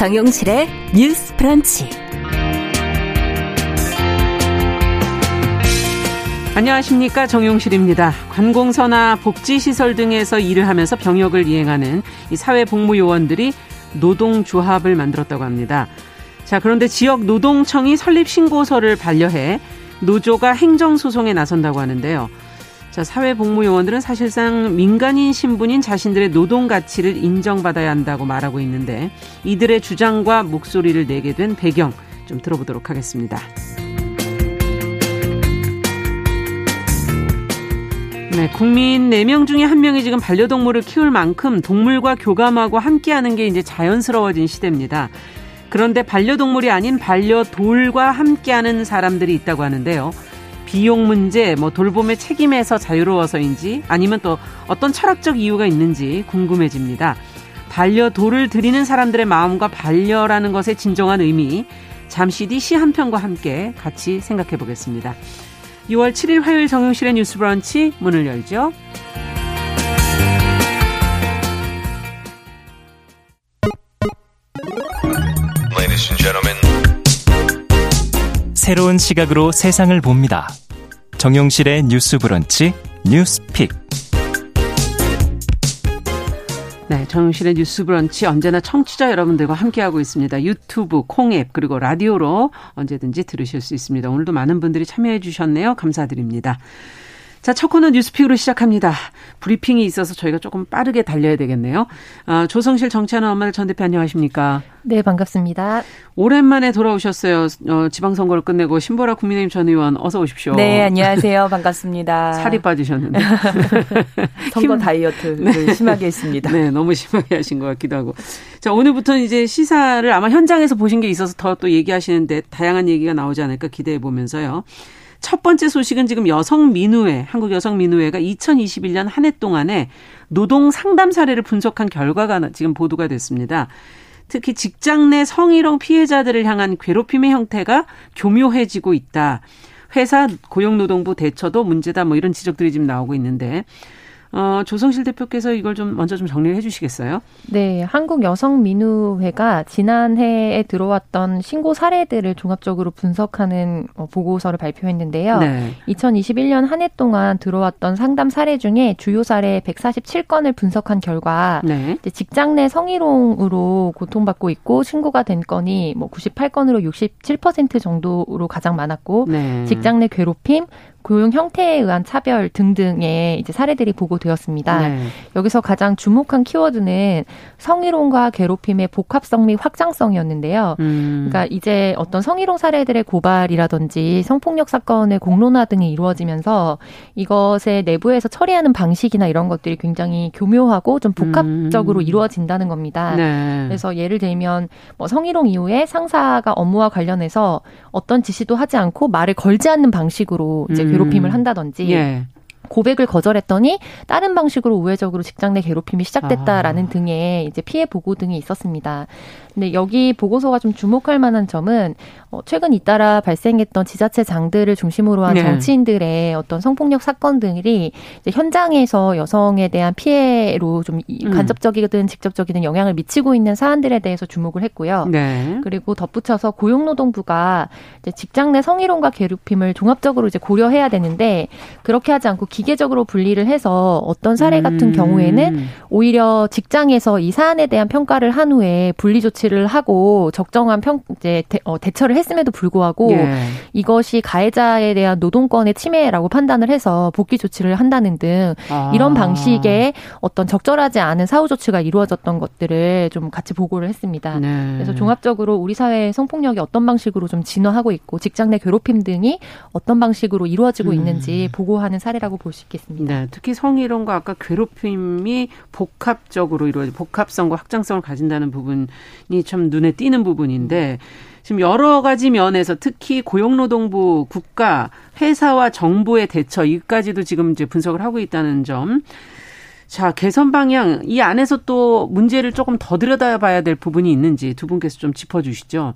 정용실의 뉴스 프런치. 안녕하십니까 정용실입니다. 관공서나 복지시설 등에서 일을 하면서 병역을 이행하는 이 사회복무요원들이 노동조합을 만들었다고 합니다. 자 그런데 지역 노동청이 설립 신고서를 반려해 노조가 행정 소송에 나선다고 하는데요. 자, 사회복무요원들은 사실상 민간인 신분인 자신들의 노동 가치를 인정받아야 한다고 말하고 있는데 이들의 주장과 목소리를 내게 된 배경 좀 들어보도록 하겠습니다. 네, 국민 4명 중에 1명이 지금 반려동물을 키울 만큼 동물과 교감하고 함께하는 게 이제 자연스러워진 시대입니다. 그런데 반려동물이 아닌 반려돌과 함께하는 사람들이 있다고 하는데요. 비용 문제, 뭐 돌봄의 책임에서 자유로워서인지 아니면 또 어떤 철학적 이유가 있는지 궁금해집니다. 반려돌을 드리는 사람들의 마음과 반려라는 것의 진정한 의미, 잠시 뒤 시 한 편과 함께 같이 생각해 보겠습니다. 6월 7일 화요일 정용실의 뉴스 브런치 문을 열죠. 새로운 시각으로 세상을 봅니다. 정용실의 뉴스 브런치 뉴스픽. 네, 정용실의 뉴스 브런치 언제나 청취자 여러분들과 함께하고 있습니다. 유튜브, 콩앱, 그리고 라디오로 언제든지 들으실 수 있습니다. 오늘도 많은 분들이 참여해 주셨네요. 감사드립니다. 자, 첫 코너 뉴스픽으로 시작합니다. 브리핑이 있어서 저희가 조금 빠르게 달려야 되겠네요. 아, 조성실 정치하는 엄마들 전 대표 안녕하십니까? 네, 반갑습니다. 오랜만에 돌아오셨어요. 어, 지방선거를 끝내고 신보라 국민의힘 전 의원 어서 오십시오. 네, 안녕하세요. 반갑습니다. 살이 빠지셨는데. 선거 다이어트를 네. 심하게 했습니다. 네, 너무 심하게 하신 것 같기도 하고. 자, 오늘부터는 이제 시사를 아마 현장에서 보신 게 있어서 더 또 얘기하시는데 다양한 얘기가 나오지 않을까 기대해 보면서요. 첫 번째 소식은 지금 여성민우회, 한국여성민우회가 2021년 한 해 동안에 노동 상담 사례를 분석한 결과가 지금 보도가 됐습니다. 특히 직장 내 성희롱 피해자들을 향한 괴롭힘의 형태가 교묘해지고 있다. 회사 고용노동부 대처도 문제다. 뭐 이런 지적들이 지금 나오고 있는데 어, 조성실 대표께서 이걸 좀 먼저 좀 정리를 해 주시겠어요? 네, 한국 여성 민우회가 지난해에 들어왔던 신고 사례들을 종합적으로 분석하는 어, 보고서를 발표했는데요. 네. 2021년 한 해 동안 들어왔던 상담 사례 중에 주요 사례 147건을 분석한 결과 네. 직장 내 성희롱으로 고통받고 있고 신고가 된 건이 뭐 98건으로 67% 정도로 가장 많았고 네. 직장 내 괴롭힘, 고용 형태에 의한 차별 등등의 이제 사례들이 보고되었습니다. 네. 여기서 가장 주목한 키워드는 성희롱과 괴롭힘의 복합성 및 확장성이었는데요. 음. 그러니까 이제 어떤 성희롱 사례들의 고발이라든지 성폭력 사건의 공론화 등이 이루어지면서 이것의 내부에서 처리하는 방식이나 이런 것들이 굉장히 교묘하고 좀 복합적으로 음. 이루어진다는 겁니다. 네. 그래서 예를 들면 뭐 성희롱 이후에 상사가 업무와 관련해서 어떤 지시도 하지 않고 말을 걸지 않는 방식으로 이제 음. 괴롭힘을 한다든지 예. 고백을 거절했더니 다른 방식으로 우회적으로 직장 내 괴롭힘이 시작됐다라는 아. 등의 이제 피해 보고 등이 있었습니다. 근데 여기 보고서가 좀 주목할 만한 점은 어, 최근 잇따라 발생했던 지자체 장들을 중심으로 한 네. 정치인들의 어떤 성폭력 사건들이 이제 현장에서 여성에 대한 피해로 좀 음. 간접적이든 직접적이든 영향을 미치고 있는 사안들에 대해서 주목을 했고요. 네. 그리고 덧붙여서 고용노동부가 이제 직장 내 성희롱과 괴롭힘을 종합적으로 이제 고려해야 되는데 그렇게 하지 않고 기계적으로 분리를 해서 어떤 사례 같은 음. 경우에는 오히려 직장에서 이 사안에 대한 평가를 한 후에 분리 조치 조치를 하고 적정한 평 이제 대, 어, 대처를 했음에도 불구하고 예. 이것이 가해자에 대한 노동권의 침해라고 판단을 해서 복귀 조치를 한다는 등 아. 이런 방식의 어떤 적절하지 않은 사후 조치가 이루어졌던 것들을 좀 같이 보고를 했습니다. 네. 그래서 종합적으로 우리 사회의 성폭력이 어떤 방식으로 좀 진화하고 있고 직장 내 괴롭힘 등이 어떤 방식으로 이루어지고 음. 있는지 보고하는 사례라고 볼 수 있겠습니다. 네, 특히 성희롱과 아까 괴롭힘이 복합적으로 이루어지 복합성과 확장성을 가진다는 부분 이참 눈에 띄는 부분인데 지금 여러 가지 면에서 특히 고용노동부 국가 회사와 정부의 대처 이까지도 지금 이제 분석을 하고 있다는 점. 자, 개선 방향 이 안에서 또 문제를 조금 더 들여다봐야 될 부분이 있는지 두 분께서 좀 짚어 주시죠.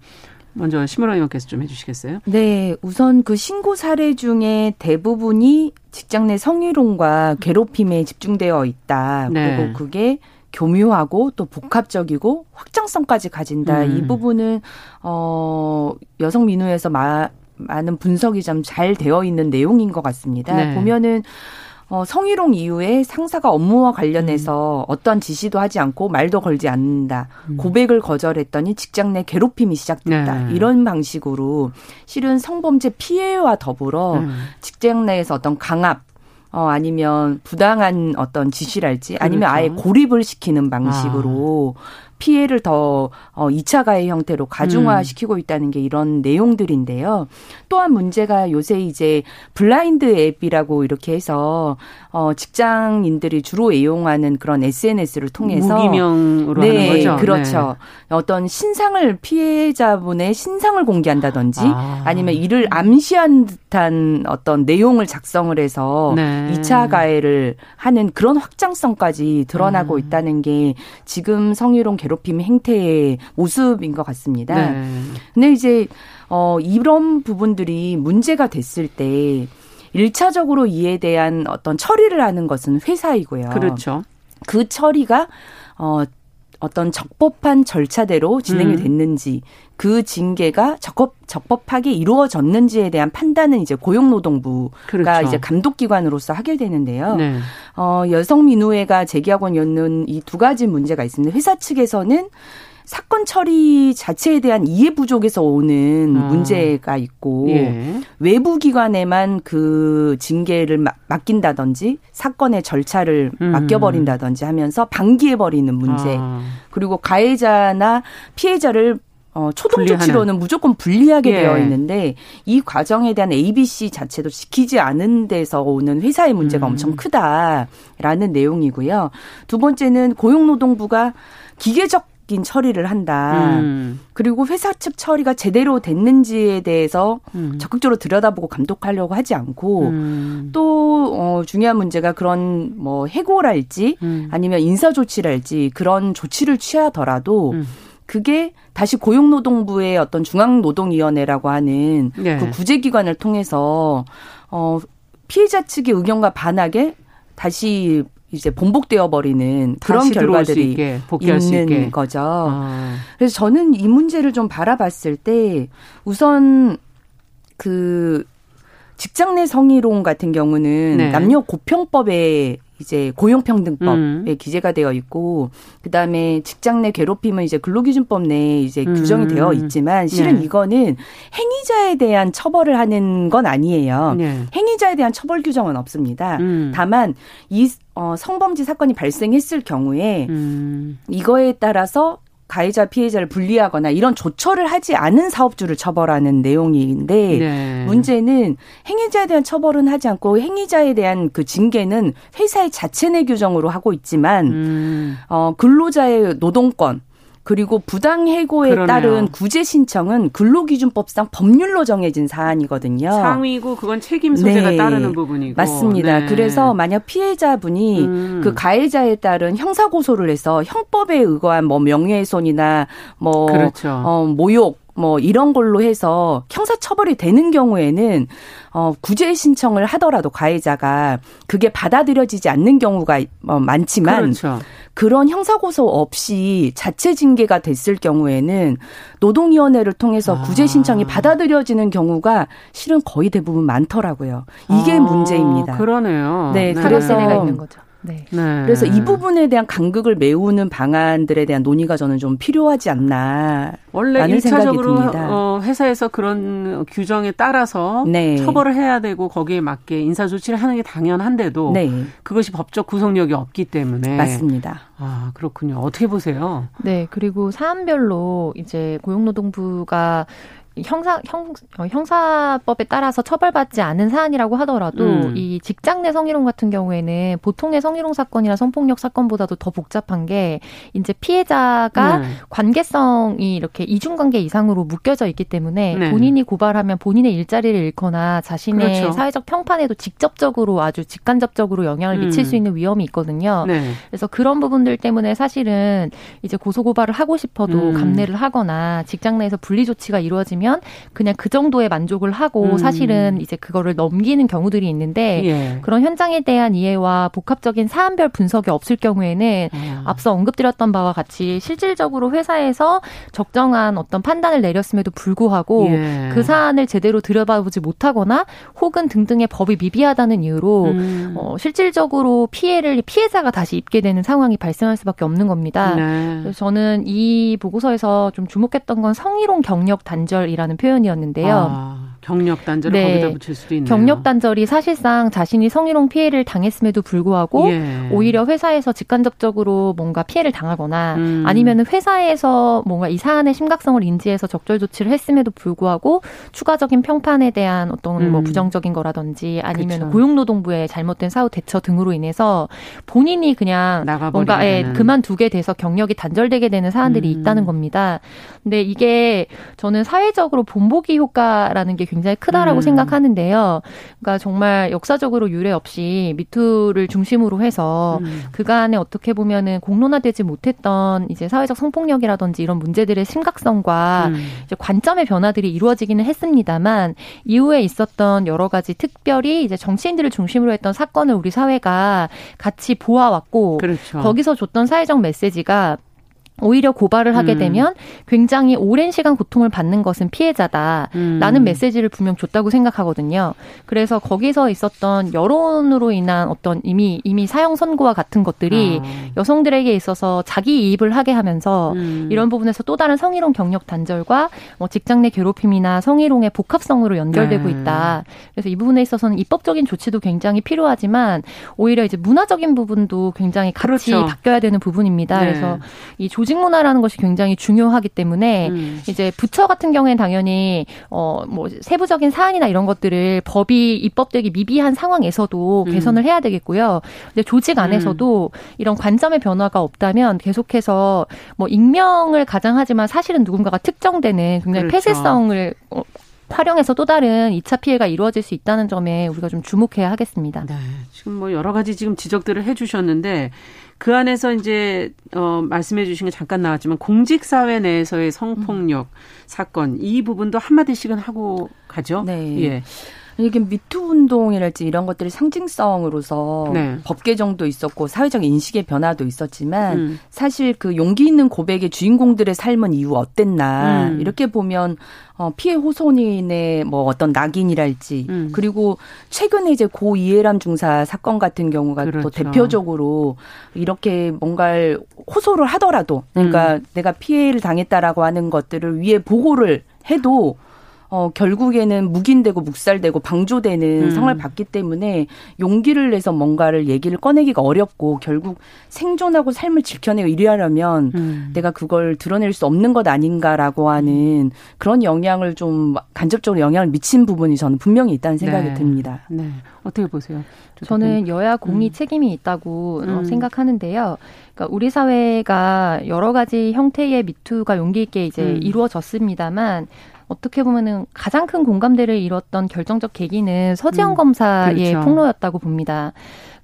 먼저 심으라 의원께서 좀 해주시겠어요? 네, 우선 그 신고 사례 중에 대부분이 직장 내 성희롱과 괴롭힘에 집중되어 있다. 네. 그리고 그게 교묘하고 또 복합적이고 확장성까지 가진다. 음. 이 부분은 어 여성 민우에서 마, 많은 분석이 좀 잘 되어 있는 내용인 것 같습니다. 네. 보면은 어, 성희롱 이후에 상사가 업무와 관련해서 음. 어떠한 지시도 하지 않고 말도 걸지 않는다. 음. 고백을 거절했더니 직장 내 괴롭힘이 시작됐다. 네. 이런 방식으로 실은 성범죄 피해와 더불어 음. 직장 내에서 어떤 강압, 어, 아니면 부당한 어떤 지시랄지 아니면 그렇죠. 아예 고립을 시키는 방식으로 아. 피해를 더 어, 2차 가해 형태로 가중화시키고 음. 있다는 게 이런 내용들인데요. 또한 문제가 요새 이제 블라인드 앱이라고 이렇게 해서 어, 직장인들이 주로 애용하는 그런 SNS를 통해서 무기명으로 네, 하는 거죠. 그렇죠. 네. 어떤 신상을 피해자분의 신상을 공개한다든지 아. 니면 이를 암시한 듯한 어떤 내용을 작성을 해서 네. 2차 가해를 하는 그런 확장성까지 드러나고 음. 있다는 게 지금 성희롱 괴롭힘 행태의 모습인 것 같습니다. 네. 근데 이제 어 이런 부분들이 문제가 됐을 때 1차적으로 이에 대한 어떤 처리를 하는 것은 회사이고요. 그렇죠. 그 처리가 어 어떤 적법한 절차대로 진행이 음. 됐는지 그 징계가 적법 적법하게 이루어졌는지에 대한 판단은 이제 고용노동부가 그렇죠. 이제 감독기관으로서 하게 되는데요. 네. 어, 여성민우회가 제기하고 있는 이 두 가지 문제가 있습니다. 회사 측에서는 사건 처리 자체에 대한 이해 부족에서 오는 아. 문제가 있고 예. 외부 기관에만 그 징계를 맡긴다든지 사건의 절차를 음. 맡겨버린다든지 하면서 방기해버리는 문제 아. 그리고 가해자나 피해자를 어, 초동 조치로는 무조건 분리하게 예. 되어 있는데 이 과정에 대한 ABC 자체도 지키지 않은 데서 오는 회사의 문제가 음. 엄청 크다라는 내용이고요. 두 번째는 고용노동부가 기계적 인 처리를 한다. 음. 그리고 회사 측 처리가 제대로 됐는지에 대해서 음. 적극적으로 들여다보고 감독하려고 하지 않고 음. 또 어, 중요한 문제가 그런 뭐 해고랄지 음. 아니면 인사 조치랄지 그런 조치를 취하더라도 음. 그게 다시 고용노동부의 어떤 중앙노동위원회라고 하는 네. 그 구제기관을 통해서 어 피해자 측의 의견과 반하게 다시 이제 본복되어 버리는 그런 결과들이 있게, 있는 거죠. 아. 그래서 저는 이 문제를 좀 바라봤을 때 우선 그 직장 내 성희롱 같은 경우는 네. 남녀 고평법에 이제 고용평등법에 음. 기재가 되어 있고 그다음에 직장 내 괴롭힘은 이제 근로기준법 내에 이제 음. 규정이 되어 있지만 실은 네. 이거는 행위자에 대한 처벌을 하는 건 아니에요. 네. 행위자에 대한 처벌 규정은 없습니다. 음. 다만 이 어, 성범죄 사건이 발생했을 경우에 음. 이거에 따라서 가해자 피해자를 분리하거나 이런 조처를 하지 않은 사업주를 처벌하는 내용인데 네. 문제는 행위자에 대한 처벌은 하지 않고 행위자에 대한 그 징계는 회사의 자체 내 규정으로 하고 있지만 음. 어 근로자의 노동권 그리고 부당 해고에 그러네요. 따른 구제 신청은 근로기준법상 법률로 정해진 사안이거든요. 상위고 그건 책임 소재가 네. 따르는 부분이고. 맞습니다. 네. 그래서 만약 피해자분이 음. 그 가해자에 따른 형사 고소를 해서 형법에 의거한 뭐 명예훼손이나 뭐 그렇죠. 어, 모욕 뭐 이런 걸로 해서 형사 처벌이 되는 경우에는 어 구제 신청을 하더라도 가해자가 그게 받아들여지지 않는 경우가 어, 많지만 그렇죠. 그런 형사고소 없이 자체 징계가 됐을 경우에는 노동위원회를 통해서 아. 구제 신청이 받아들여지는 경우가 실은 거의 대부분 많더라고요. 이게 아, 문제입니다. 그러네요. 네, 네. 그래서 있는 거죠. 네. 네. 그래서 이 부분에 대한 간극을 메우는 방안들에 대한 논의가 저는 좀 필요하지 않나. 원래 일차적으로 어, 회사에서 그런 규정에 따라서 네. 처벌을 해야 되고 거기에 맞게 인사 조치를 하는 게 당연한데도 네. 그것이 법적 구속력이 없기 때문에 맞습니다. 아 그렇군요. 어떻게 보세요? 네 그리고 사안별로 이제 고용노동부가 형사 형 어, 형사법에 따라서 처벌받지 않은 사안이라고 하더라도 음. 이 직장 내 성희롱 같은 경우에는 보통의 성희롱 사건이나 성폭력 사건보다도 더 복잡한 게 이제 피해자가 네. 관계성이 이렇게 이중 관계 이상으로 묶여져 있기 때문에 네. 본인이 고발하면 본인의 일자리를 잃거나 자신의 그렇죠. 사회적 평판에도 직접적으로 아주 직간접적으로 영향을 미칠 음. 수 있는 위험이 있거든요. 네. 그래서 그런 부분들 때문에 사실은 이제 고소 고발을 하고 싶어도 음. 감내를 하거나 직장 내에서 분리 조치가 이루어지면 있으면 그냥 그 정도에 만족을 하고 음. 사실은 이제 그거를 넘기는 경우들이 있는데 예. 그런 현장에 대한 이해와 복합적인 사안별 분석이 없을 경우에는 아. 앞서 언급드렸던 바와 같이 실질적으로 회사에서 적정한 어떤 판단을 내렸음에도 불구하고 예. 그 사안을 제대로 들여다보지 못하거나 혹은 등등의 법이 미비하다는 이유로 음. 어, 실질적으로 피해를 피해자가 다시 입게 되는 상황이 발생할 수밖에 없는 겁니다. 네. 그래서 저는 이 보고서에서 좀 주목했던 건 성희롱 경력 단절 이라는 표현이었는데요. 아. 경력 단절을 네. 거기다 붙일 수도 있네요. 경력 단절이 사실상 자신이 성희롱 피해를 당했음에도 불구하고 예. 오히려 회사에서 직간접적으로 뭔가 피해를 당하거나 음. 아니면 회사에서 뭔가 이 사안의 심각성을 인지해서 적절 조치를 했음에도 불구하고 추가적인 평판에 대한 어떤 뭐 음. 뭐 부정적인 거라든지 아니면 그쵸. 고용노동부의 잘못된 사후 대처 등으로 인해서 본인이 그냥 뭔가 예, 그만두게 돼서 경력이 단절되게 되는 사안들이 음. 있다는 겁니다. 근데 이게 저는 사회적으로 본보기 효과라는 게 굉장히 크다라고 음. 생각하는데요. 그러니까 정말 역사적으로 유례 없이 미투를 중심으로 해서 음. 그간에 어떻게 보면은 공론화되지 못했던 이제 사회적 성폭력이라든지 이런 문제들의 심각성과 음. 이제 관점의 변화들이 이루어지기는 했습니다만 이후에 있었던 여러 가지 특별히 이제 정치인들을 중심으로 했던 사건을 우리 사회가 같이 보아왔고 그렇죠. 거기서 줬던 사회적 메시지가 오히려 고발을 하게 음. 되면 굉장히 오랜 시간 고통을 받는 것은 피해자다라는 음. 메시지를 분명 줬다고 생각하거든요. 그래서 거기서 있었던 여론으로 인한 어떤 이미 이미 사형 선고와 같은 것들이 아. 여성들에게 있어서 자기 이입을 하게 하면서 음. 이런 부분에서 또 다른 성희롱 경력 단절과 뭐 직장 내 괴롭힘이나 성희롱의 복합성으로 연결되고 네. 있다. 그래서 이 부분에 있어서는 입법적인 조치도 굉장히 필요하지만 오히려 이제 문화적인 부분도 굉장히 같이 그렇죠. 바뀌어야 되는 부분입니다. 네. 그래서 이 조직 문화라는 것이 굉장히 중요하기 때문에 음. 이제 부처 같은 경우에는 당연히 어 뭐 세부적인 사안이나 이런 것들을 법이 입법되기 미비한 상황에서도 음. 개선을 해야 되겠고요. 근데 조직 안에서도 음. 이런 관점의 변화가 없다면 계속해서 뭐 익명을 가장하지만 사실은 누군가가 특정되는 굉장히 그렇죠. 폐쇄성을 어, 활용해서 또 다른 2차 피해가 이루어질 수 있다는 점에 우리가 좀 주목해야 하겠습니다. 네. 지금 뭐 여러 가지 지금 지적들을 해 주셨는데 그 안에서 이제 어 말씀해 주신 게 잠깐 나왔지만 공직 사회 내에서의 성폭력 음. 사건 이 부분도 한 마디씩은 하고 가죠. 네. 예. 이게 미투 운동이랄지 이런 것들이 상징성으로서 네. 법 개정도 있었고 사회적 인식의 변화도 있었지만 음. 사실 그 용기 있는 고백의 주인공들의 삶은 이후 어땠나 음. 이렇게 보면 어, 피해 호소인의 뭐 어떤 낙인이랄지 음. 그리고 최근에 이제 고 이해람 중사 사건 같은 경우가 그렇죠. 또 대표적으로 이렇게 뭔가를 호소를 하더라도 그러니까 음. 내가 피해를 당했다라고 하는 것들을 위에 보고를 해도 어, 결국에는 묵인되고 묵살되고 방조되는 음. 상을 받기 때문에 용기를 내서 뭔가를 얘기를 꺼내기가 어렵고 결국 생존하고 삶을 지켜내고 이래하려면 음. 내가 그걸 드러낼 수 없는 것 아닌가라고 하는 그런 영향을 좀 간접적으로 영향을 미친 부분이 저는 분명히 있다는 생각이 네. 듭니다. 네. 어떻게 보세요? 저는 여야 공리 음. 책임이 있다고 어, 음. 생각하는데요. 그러니까 우리 사회가 여러 가지 형태의 미투가 용기 있게 이제 음. 이루어졌습니다만 어떻게 보면은 가장 큰 공감대를 이뤘던 결정적 계기는 서지영 음, 검사의 그렇죠. 폭로였다고 봅니다.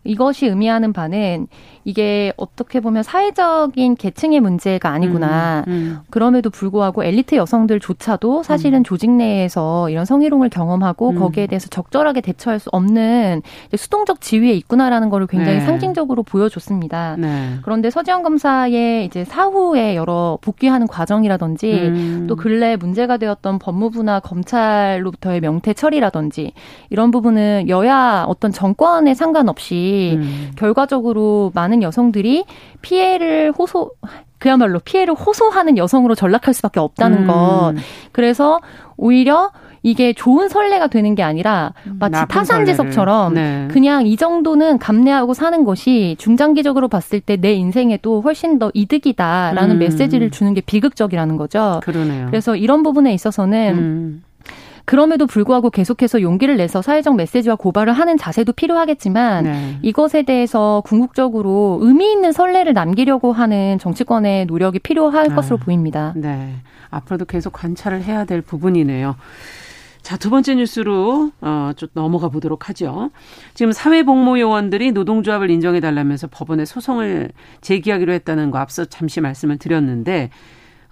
이것이 의미하는 바는 이게 어떻게 보면 사회적인 계층의 문제가 아니구나. 음, 음. 그럼에도 불구하고 엘리트 여성들조차도 사실은 음. 조직 내에서 이런 성희롱을 경험하고 음. 거기에 대해서 적절하게 대처할 수 없는 수동적 지위에 있구나라는 거를 굉장히 네. 상징적으로 보여줬습니다. 네. 그런데 서지영 검사의 이제 사후에 여러 복귀하는 과정이라든지 음. 또 근래 문제가 되었던 법무부나 검찰로부터의 명태 처리라든지 이런 부분은 여야 어떤 정권에 상관없이 음. 결과적으로 많은 여성들이 피해를 호소 그야말로 피해를 호소하는 여성으로 전락할 수밖에 없다는 음. 것. 그래서 오히려 이게 좋은 선례가 되는 게 아니라 마치 타산지석처럼 네. 그냥 이 정도는 감내하고 사는 것이 중장기적으로 봤을 때 내 인생에도 훨씬 더 이득이다라는 음. 메시지를 주는 게 비극적이라는 거죠. 그러네요. 그래서 이런 부분에 있어서는 음. 그럼에도 불구하고 계속해서 용기를 내서 사회적 메시지와 고발을 하는 자세도 필요하겠지만 네. 이것에 대해서 궁극적으로 의미 있는 선례를 남기려고 하는 정치권의 노력이 필요할 네. 것으로 보입니다. 네. 앞으로도 계속 관찰을 해야 될 부분이네요. 자, 두 번째 뉴스로 어, 좀 넘어가 보도록 하죠. 지금 사회복무 요원들이 노동조합을 인정해 달라면서 법원에 소송을 제기하기로 했다는 거 앞서 잠시 말씀을 드렸는데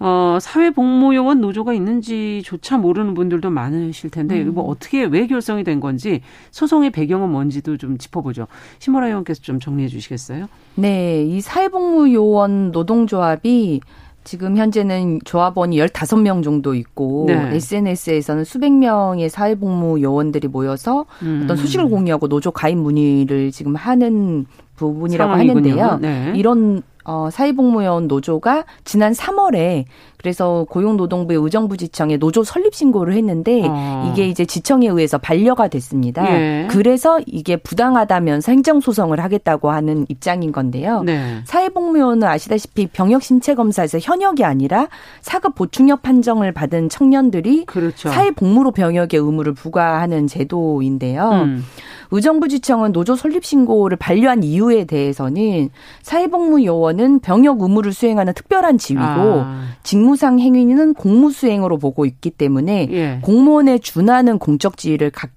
어, 사회복무요원 노조가 있는지조차 모르는 분들도 많으실 텐데 음. 뭐 어떻게 왜 결성이 된 건지 소송의 배경은 뭔지도 좀 짚어보죠. 심호라 의원께서 좀 정리해 주시겠어요? 네, 이 사회복무요원 노동조합이 지금 현재는 조합원이 15명 정도 있고 네. SNS에서는 수백 명의 사회복무 요원들이 모여서 음. 어떤 소식을 공유하고 노조 가입 문의를 지금 하는 부분이라고 상황이군요. 하는데요. 네. 이런 어, 사회복무요원 노조가 지난 3월에 그래서 고용노동부의 의정부지청에 노조 설립 신고를 했는데 어. 이게 이제 지청에 의해서 반려가 됐습니다. 예. 그래서 이게 부당하다면서 행정소송을 하겠다고 하는 입장인 건데요. 네. 사회복무요원은 아시다시피 병역 신체 검사에서 현역이 아니라 사급 보충역 판정을 받은 청년들이 그렇죠. 사회복무로 병역의 의무를 부과하는 제도인데요. 음. 의정부지청은 노조 설립 신고를 반려한 이유에 대해서는 사회복무 요원은 병역 의무를 수행하는 특별한 지위고 아. 직무 상 행위는 공무 수행으로 보고 있기 때문에 예. 공무원에 준하는 공적 지위를 갖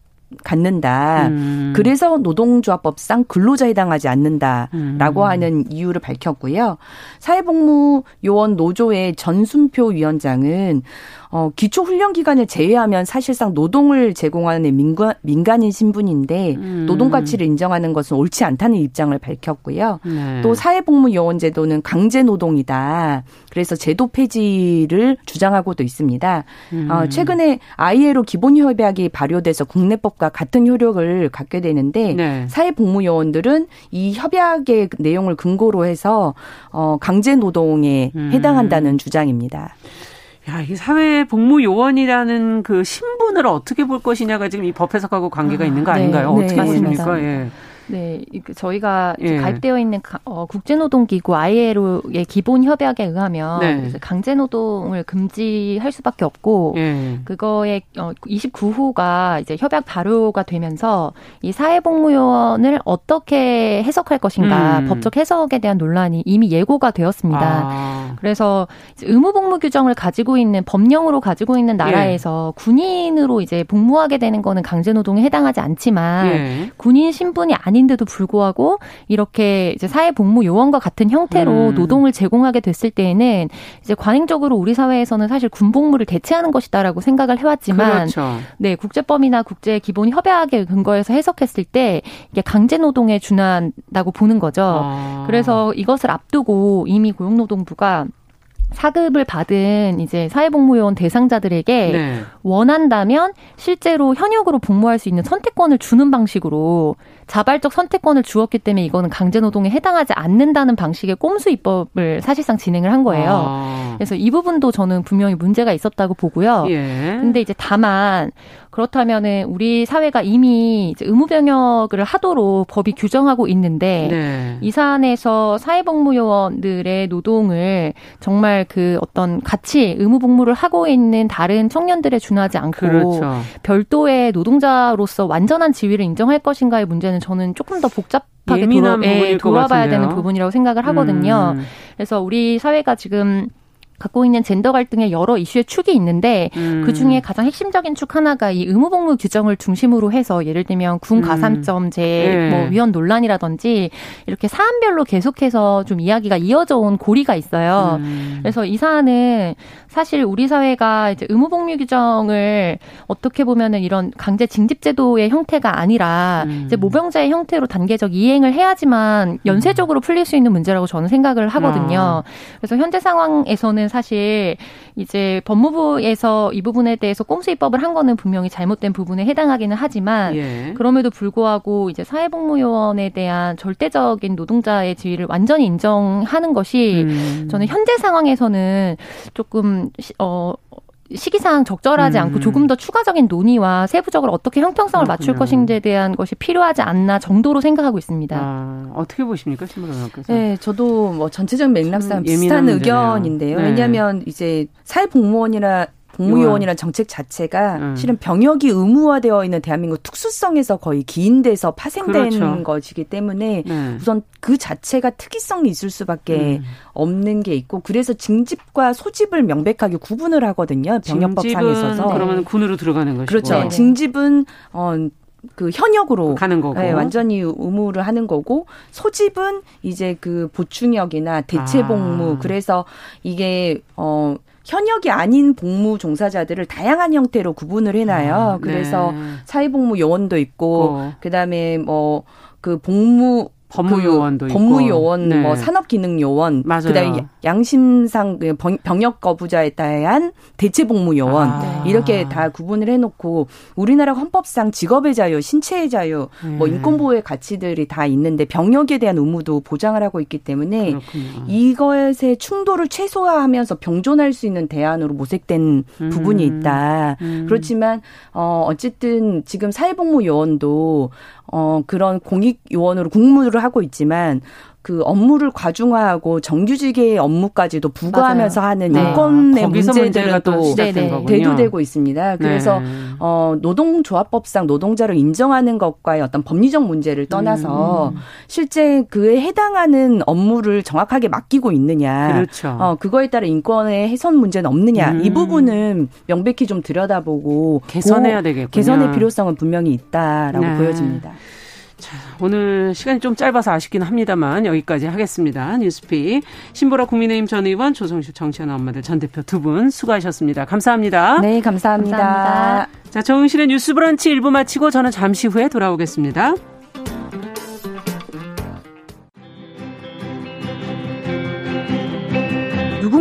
갖는다. 음. 그래서 노동조합법상 근로자 해당하지 않는다라고 음. 하는 이유를 밝혔고요. 사회복무 요원 노조의 전순표 위원장은 어, 기초 훈련 기간을 제외하면 사실상 노동을 제공하는 민간, 민간인 신분인데 음. 노동 가치를 인정하는 것은 옳지 않다는 입장을 밝혔고요. 네. 또 사회복무요원 제도는 강제 노동이다. 그래서 제도 폐지를 주장하고도 있습니다. 음. 어, 최근에 ILO 기본 협약이 발효돼서 국내법과 같은 효력을 갖게 되는데 네. 사회복무요원들은 이 협약의 내용을 근거로 해서 어, 강제 노동에 음. 해당한다는 주장입니다. 야, 이 사회 복무 요원이라는 그 신분을 어떻게 볼 것이냐가 지금 이 법 해석하고 관계가 아, 있는 거 네. 아닌가요? 네, 어떻게 네, 보십니까? 예. 네, 저희가 예. 가입되어 있는 어, 국제노동기구 ILO의 기본 협약에 의하면 네. 강제노동을 금지할 수밖에 없고 예. 그거에 어, 29호가 이제 협약 발효가 되면서 이 사회복무요원을 어떻게 해석할 것인가 음. 법적 해석에 대한 논란이 이미 예고가 되었습니다. 아. 그래서 의무복무 규정을 가지고 있는 법령으로 가지고 있는 나라에서 예. 군인으로 이제 복무하게 되는 거는 강제노동에 해당하지 않지만 예. 군인 신분이 아닌 아닌데도 불구하고 이렇게 이제 사회복무 요원과 같은 형태로 음. 노동을 제공하게 됐을 때에는 이제 관행적으로 우리 사회에서는 사실 군복무를 대체하는 것이다라고 생각을 해왔지만 그렇죠. 네 국제법이나 국제 기본 협약에 근거해서 해석했을 때 이게 강제 노동에 준한다고 보는 거죠. 아. 그래서 이것을 앞두고 이미 고용노동부가 사급을 받은 이제 사회복무요원 대상자들에게 네. 원한다면 실제로 현역으로 복무할 수 있는 선택권을 주는 방식으로 자발적 선택권을 주었기 때문에 이거는 강제노동에 해당하지 않는다는 방식의 꼼수 입법을 사실상 진행을 한 거예요. 아. 그래서 이 부분도 저는 분명히 문제가 있었다고 보고요. 예. 근데 이제 다만 그렇다면은 우리 사회가 이미 의무병역을 하도록 법이 규정하고 있는데 네. 이 사안에서 사회복무요원들의 노동을 정말 그 어떤 같이 의무복무를 하고 있는 다른 청년들에 준하지 않고 그렇죠. 별도의 노동자로서 완전한 지위를 인정할 것인가의 문제는 저는 조금 더 복잡하게 돌아, 예, 돌아봐야 되는 부분이라고 생각을 하거든요. 음. 그래서 우리 사회가 지금 갖고 있는 젠더 갈등의 여러 이슈의 축이 있는데 음. 그 중에 가장 핵심적인 축 하나가 이 의무복무 규정을 중심으로 해서 예를 들면 군 음. 가산점제 음. 뭐 위헌 논란이라든지 이렇게 사안별로 계속해서 좀 이야기가 이어져 온 고리가 있어요. 음. 그래서 이 사안은 사실 우리 사회가 이제 의무복무 규정을 어떻게 보면은 이런 강제 징집제도의 형태가 아니라 음. 이제 모병자의 형태로 단계적 이행을 해야지만 연쇄적으로 풀릴 수 있는 문제라고 저는 생각을 하거든요. 아. 그래서 현재 상황에서는 사실 이제 법무부에서 이 부분에 대해서 꼼수 입법을 한 거는 분명히 잘못된 부분에 해당하기는 하지만 예. 그럼에도 불구하고 이제 사회복무요원에 대한 절대적인 노동자의 지위를 완전히 인정하는 것이 음. 저는 현재 상황에서는 조금 어 시기상 적절하지 음. 않고 조금 더 추가적인 논의와 세부적으로 어떻게 형평성을 그렇군요. 맞출 것인지에 대한 것이 필요하지 않나 정도로 생각하고 있습니다. 아, 어떻게 보십니까, 의원께서? 네, 저도 뭐 전체적인 맥락상 비슷한 의견인데요. 네. 왜냐하면 이제 사회복무원이나 공무요원이라는 정책 자체가 음. 실은 병역이 의무화되어 있는 대한민국 특수성에서 거의 기인돼서 파생된 그렇죠. 것이기 때문에 네. 우선 그 자체가 특이성이 있을 수밖에 음. 없는 게 있고 그래서 징집과 소집을 명백하게 구분을 하거든요. 병역법상에서서. 그러면 군으로 들어가는 것이고. 그렇죠. 네. 징집은 어, 그 현역으로 가는 거고 네, 완전히 의무를 하는 거고 소집은 이제 그 보충역이나 대체복무 아. 그래서 이게 어 현역이 아닌 복무 종사자들을 다양한 형태로 구분을 해놔요. 아, 네. 그래서 사회복무 요원도 있고, 어. 그 다음에 뭐, 그 복무 법무요원도 그 법무요원, 네. 뭐 산업기능요원, 맞아요. 그다음에 양심상 그 병역 거부자에 대한 대체복무요원 아. 이렇게 다 구분을 해놓고 우리나라 헌법상 직업의 자유, 신체의 자유, 뭐 네. 뭐 인권보호의 가치들이 다 있는데 병역에 대한 의무도 보장을 하고 있기 때문에 그렇군요. 이것의 충돌을 최소화하면서 병존할 수 있는 대안으로 모색된 음. 부분이 있다. 음. 그렇지만 어 어쨌든 지금 사회복무요원도 어, 그런 공익 요원으로 국무를 하고 있지만 그 업무를 과중화하고 정규직의 업무까지도 부과하면서 맞아요. 하는 네. 인권의 아, 문제들은 또 대두되고 있습니다. 그래서 네. 어, 노동조합법상 노동자를 인정하는 것과의 어떤 법리적 문제를 떠나서 음. 실제 그에 해당하는 업무를 정확하게 맡기고 있느냐, 그렇죠. 어, 그거에 따라 인권의 훼손 문제는 없느냐 음. 이 부분은 명백히 좀 들여다보고 개선해야 되겠군요. 개선의 필요성은 분명히 있다라고 네. 보여집니다. 자, 오늘 시간이 좀 짧아서 아쉽긴 합니다만 여기까지 하겠습니다. 뉴스픽 신보라 국민의힘 전 의원 조성실 정치하는 엄마들 전 대표 두 분 수고하셨습니다. 감사합니다. 네, 감사합니다. 감사합니다. 자, 정은실의 뉴스 브런치 1부 마치고 저는 잠시 후에 돌아오겠습니다.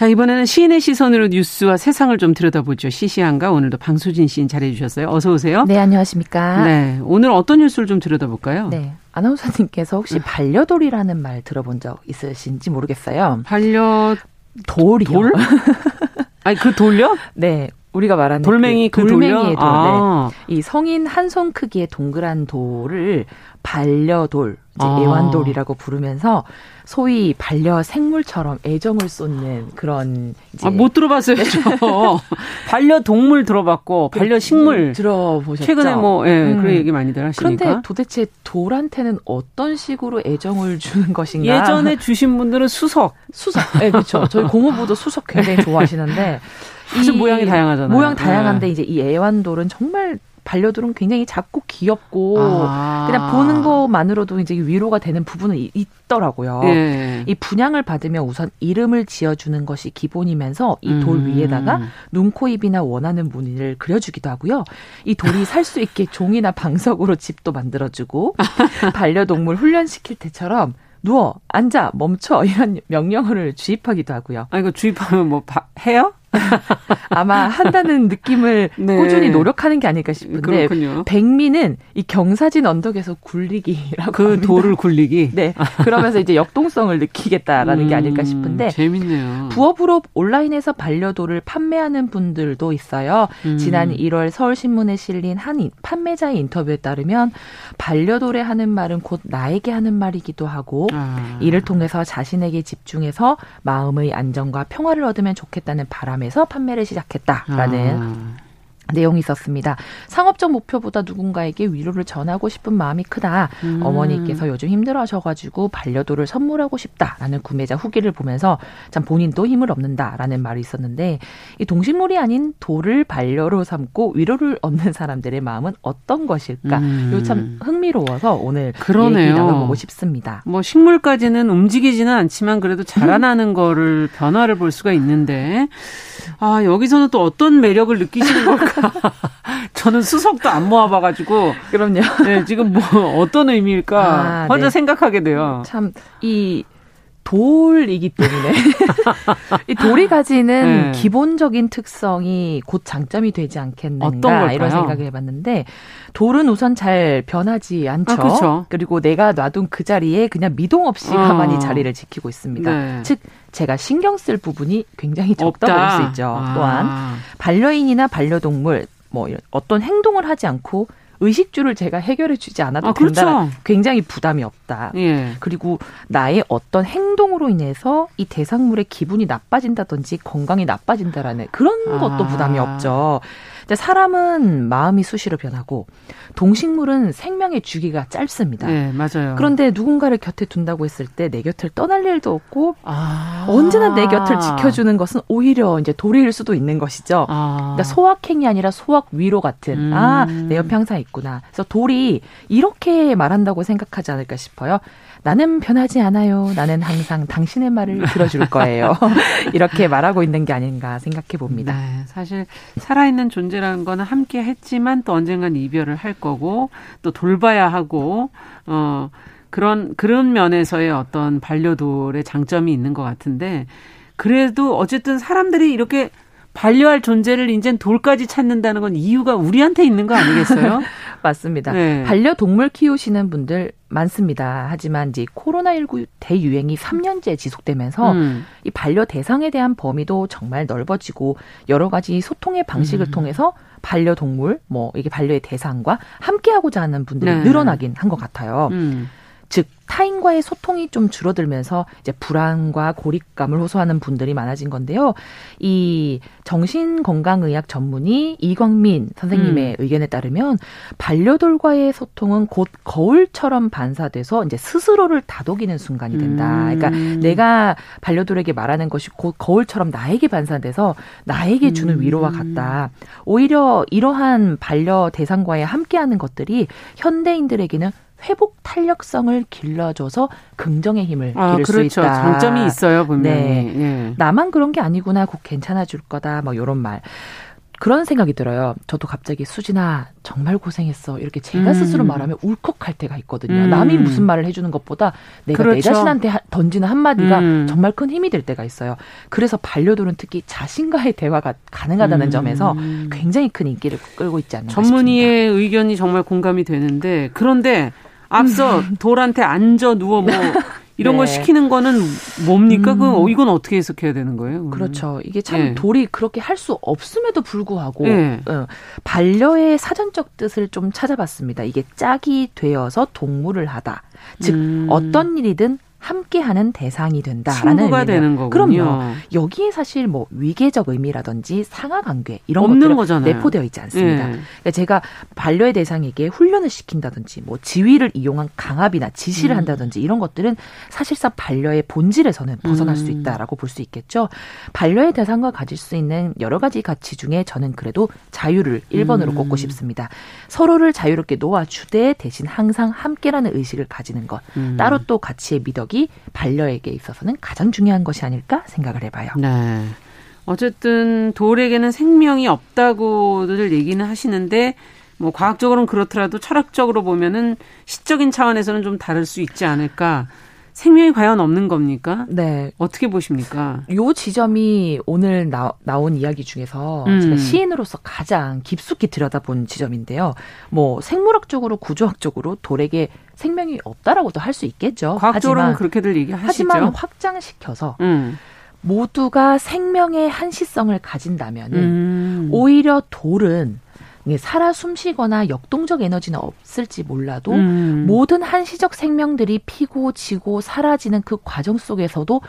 자, 이번에는 시인의 시선으로 뉴스와 세상을 좀 들여다보죠. 시시한가 오늘도 방수진 시인 잘해 주셨어요. 어서 오세요. 네, 안녕하십니까? 네. 오늘 어떤 뉴스를 좀 들여다볼까요? 네. 아나운서님께서 혹시 네. 반려돌이라는 말 들어본 적 있으신지 모르겠어요. 반려 돌이요. 돌? 아니 그 돌려? 네. 우리가 말하는 돌멩이 그, 그 돌멩이의 돌. 아. 네. 이 성인 한 손 크기의 동그란 돌을 반려돌, 이제 아. 애완돌이라고 부르면서 소위 반려 생물처럼 애정을 쏟는 그런 아, 못 들어봤어요. 네. 반려 동물 들어봤고 반려 식물 들어보셨죠? 최근에 뭐 예, 음. 그런 얘기 많이들 하시니까. 그런데 도대체 돌한테는 어떤 식으로 애정을 주는 것인가? 예전에 주신 분들은 수석. 수석. 네, 그렇죠. 저희 고모부도 수석 굉장히 좋아하시는데 이 모양이 다양하잖아요. 모양 다양한데 네. 이제 이 애완돌은 정말 반려돌은 굉장히 작고 귀엽고 아. 그냥 보는 것만으로도 이제 위로가 되는 부분은 있더라고요. 예. 이 분양을 받으면 우선 이름을 지어주는 것이 기본이면서 이돌 음. 위에다가 눈, 코, 입이나 원하는 무늬를 그려주기도 하고요. 이 돌이 살 수 있게 종이나 방석으로 집도 만들어주고 반려동물 훈련시킬 때처럼 누워, 앉아, 멈춰 이런 명령어를 주입하기도 하고요. 아 이거 주입하면 뭐 해요? 아마 한다는 느낌을 네. 꾸준히 노력하는 게 아닐까 싶은데 그렇군요. 백미는 이 경사진 언덕에서 굴리기라고 그 합니다. 돌을 굴리기. 네. 그러면서 이제 역동성을 느끼겠다라는 음, 게 아닐까 싶은데 재밌네요. 부업으로 온라인에서 반려돌을 판매하는 분들도 있어요. 음. 지난 1월 서울신문에 실린 한 판매자의 인터뷰에 따르면 반려돌에 하는 말은 곧 나에게 하는 말이기도 하고 아. 이를 통해서 자신에게 집중해서 마음의 안정과 평화를 얻으면 좋겠다는 바람 포함해서 판매를 시작했다라는 아. 내용이 있었습니다. 상업적 목표보다 누군가에게 위로를 전하고 싶은 마음이 크다. 음. 어머니께서 요즘 힘들어하셔가지고 반려돌을 선물하고 싶다라는 구매자 후기를 보면서 참 본인도 힘을 얻는다라는 말이 있었는데 이 동식물이 아닌 돌을 반려로 삼고 위로를 얻는 사람들의 마음은 어떤 것일까? 음. 요참 흥미로워서 오늘 그러네요. 얘기 나눠보고 싶습니다. 뭐 식물까지는 움직이지는 않지만 그래도 자라나는 거를 변화를 볼 수가 있는데 아 여기서는 또 어떤 매력을 느끼시는 걸까? 저는 수석도 안 모아봐가지고. 그럼요. 네, 지금 뭐 어떤 의미일까 아, 혼자 네. 생각하게 돼요. 참 이 돌이기 때문에 이 돌이 가지는 네. 기본적인 특성이 곧 장점이 되지 않겠는가 이런 생각을 해봤는데 돌은 우선 잘 변하지 않죠. 아, 그렇죠. 그리고 내가 놔둔 그 자리에 그냥 미동 없이 어. 가만히 자리를 지키고 있습니다. 네. 즉 제가 신경 쓸 부분이 굉장히 적다 볼수 있죠. 아. 또한 반려인이나 반려동물 뭐 어떤 행동을 하지 않고 의식주를 제가 해결해 주지 않아도 아, 그렇죠. 된다. 굉장히 부담이 없다. 예. 그리고 나의 어떤 행동으로 인해서 이 대상물의 기분이 나빠진다든지 건강이 나빠진다라는 그런 것도 아. 부담이 없죠. 사람은 마음이 수시로 변하고 동식물은 생명의 주기가 짧습니다. 네, 맞아요. 그런데 누군가를 곁에 둔다고 했을 때 내 곁을 떠날 일도 없고 아. 언제나 내 곁을 지켜주는 것은 오히려 이제 도리일 수도 있는 것이죠. 아. 그러니까 소확행이 아니라 소확 위로 같은 음. 아내 옆에 항상 있구나. 그래서 돌이 이렇게 말한다고 생각하지 않을까 싶어요. 나는 변하지 않아요. 나는 항상 당신의 말을 들어줄 거예요. 이렇게 말하고 있는 게 아닌가 생각해 봅니다. 네, 사실 살아있는 존재 라는 거는 함께 했지만 또 언젠간 이별을 할 거고 또 돌봐야 하고 어 그런 그런 면에서의 어떤 반려돌의 장점이 있는 것 같은데 그래도 어쨌든 사람들이 이렇게 반려할 존재를 이젠 돌까지 찾는다는 건 이유가 우리한테 있는 거 아니겠어요? 맞습니다. 네. 반려동물 키우시는 분들 많습니다. 하지만 이제 코로나19 대유행이 3년째 지속되면서 음. 이 반려 대상에 대한 범위도 정말 넓어지고 여러 가지 소통의 방식을 음. 통해서 반려동물, 뭐 이게 반려의 대상과 함께하고자 하는 분들이 네. 늘어나긴 한 것 같아요. 음. 즉 타인과의 소통이 좀 줄어들면서 이제 불안과 고립감을 호소하는 분들이 많아진 건데요. 이 정신건강의학 전문의 이광민 선생님의 음. 의견에 따르면 반려돌과의 소통은 곧 거울처럼 반사돼서 이제 스스로를 다독이는 순간이 된다. 그러니까 음. 그러니까 내가 반려돌에게 말하는 것이 곧 거울처럼 나에게 반사돼서 나에게 주는 음. 위로와 같다. 오히려 이러한 반려 대상과의 함께하는 것들이 현대인들에게는 회복 탄력성을 길러줘서 긍정의 힘을 아, 기를 그렇죠. 수 있다. 장점이 있어요, 분명히. 네. 예. 나만 그런 게 아니구나. 곧 괜찮아질 거다. 뭐 이런 말. 그런 생각이 들어요. 저도 갑자기 수진아 정말 고생했어 이렇게 제가 음. 스스로 말하면 울컥할 때가 있거든요. 음. 남이 무슨 말을 해주는 것보다 내가 그렇죠. 내 자신한테 던지는 한마디가 음. 정말 큰 힘이 될 때가 있어요. 그래서 반려돌은 특히 자신과의 대화가 가능하다는 음. 점에서 굉장히 큰 인기를 끌고 있지 않나 전문의의 싶습니다. 의견이 정말 공감이 되는데 그런데 앞서 돌한테 앉아 누워 뭐 이런 네. 걸 시키는 거는 뭡니까? 음. 그 이건 어떻게 해석해야 되는 거예요? 그거는? 그렇죠. 이게 참 네. 돌이 그렇게 할 수 없음에도 불구하고 네. 어, 반려의 사전적 뜻을 좀 찾아봤습니다. 이게 짝이 되어서 동물을 하다. 즉 음. 어떤 일이든 함께하는 대상이 된다라는 친구가 되는 거군요. 그럼요. 여기에 사실 뭐 위계적 의미라든지 상하 관계 이런 것들이 거잖아요. 내포되어 있지 않습니다. 네. 그러니까 제가 반려의 대상에게 훈련을 시킨다든지 뭐 지위를 이용한 강압이나 지시를 음. 한다든지 이런 것들은 사실상 반려의 본질에서는 벗어날 음. 수 있다라고 볼 수 있겠죠. 반려의 대상과 가질 수 있는 여러 가지 가치 중에 저는 그래도 자유를 1번으로 음. 꼽고 싶습니다. 서로를 자유롭게 놓아주되 대신 항상 함께라는 의식을 가지는 것. 음. 따로 또 가치의 미덕 능력이 반려에게 있어서는 가장 중요한 것이 아닐까 생각을 해봐요. 네. 어쨌든 돌에게는 생명이 없다고들 얘기는 하시는데 뭐 과학적으로는 그렇더라도 철학적으로 보면은 시적인 차원에서는 좀 다를 수 있지 않을까. 생명이 과연 없는 겁니까? 네. 어떻게 보십니까? 요 지점이 오늘 나, 나온 이야기 중에서 음. 제가 시인으로서 가장 깊숙이 들여다본 지점인데요. 뭐 생물학적으로 구조학적으로 돌에게 생명이 없다라고도 할 수 있겠죠. 과학적으로는 그렇게들 얘기하시죠. 하지만 확장시켜서 음. 모두가 생명의 한시성을 가진다면 음. 오히려 돌은 살아 숨쉬거나 역동적 에너지는 없을지 몰라도 음. 모든 한시적 생명들이 피고 지고 사라지는 그 과정 속에서도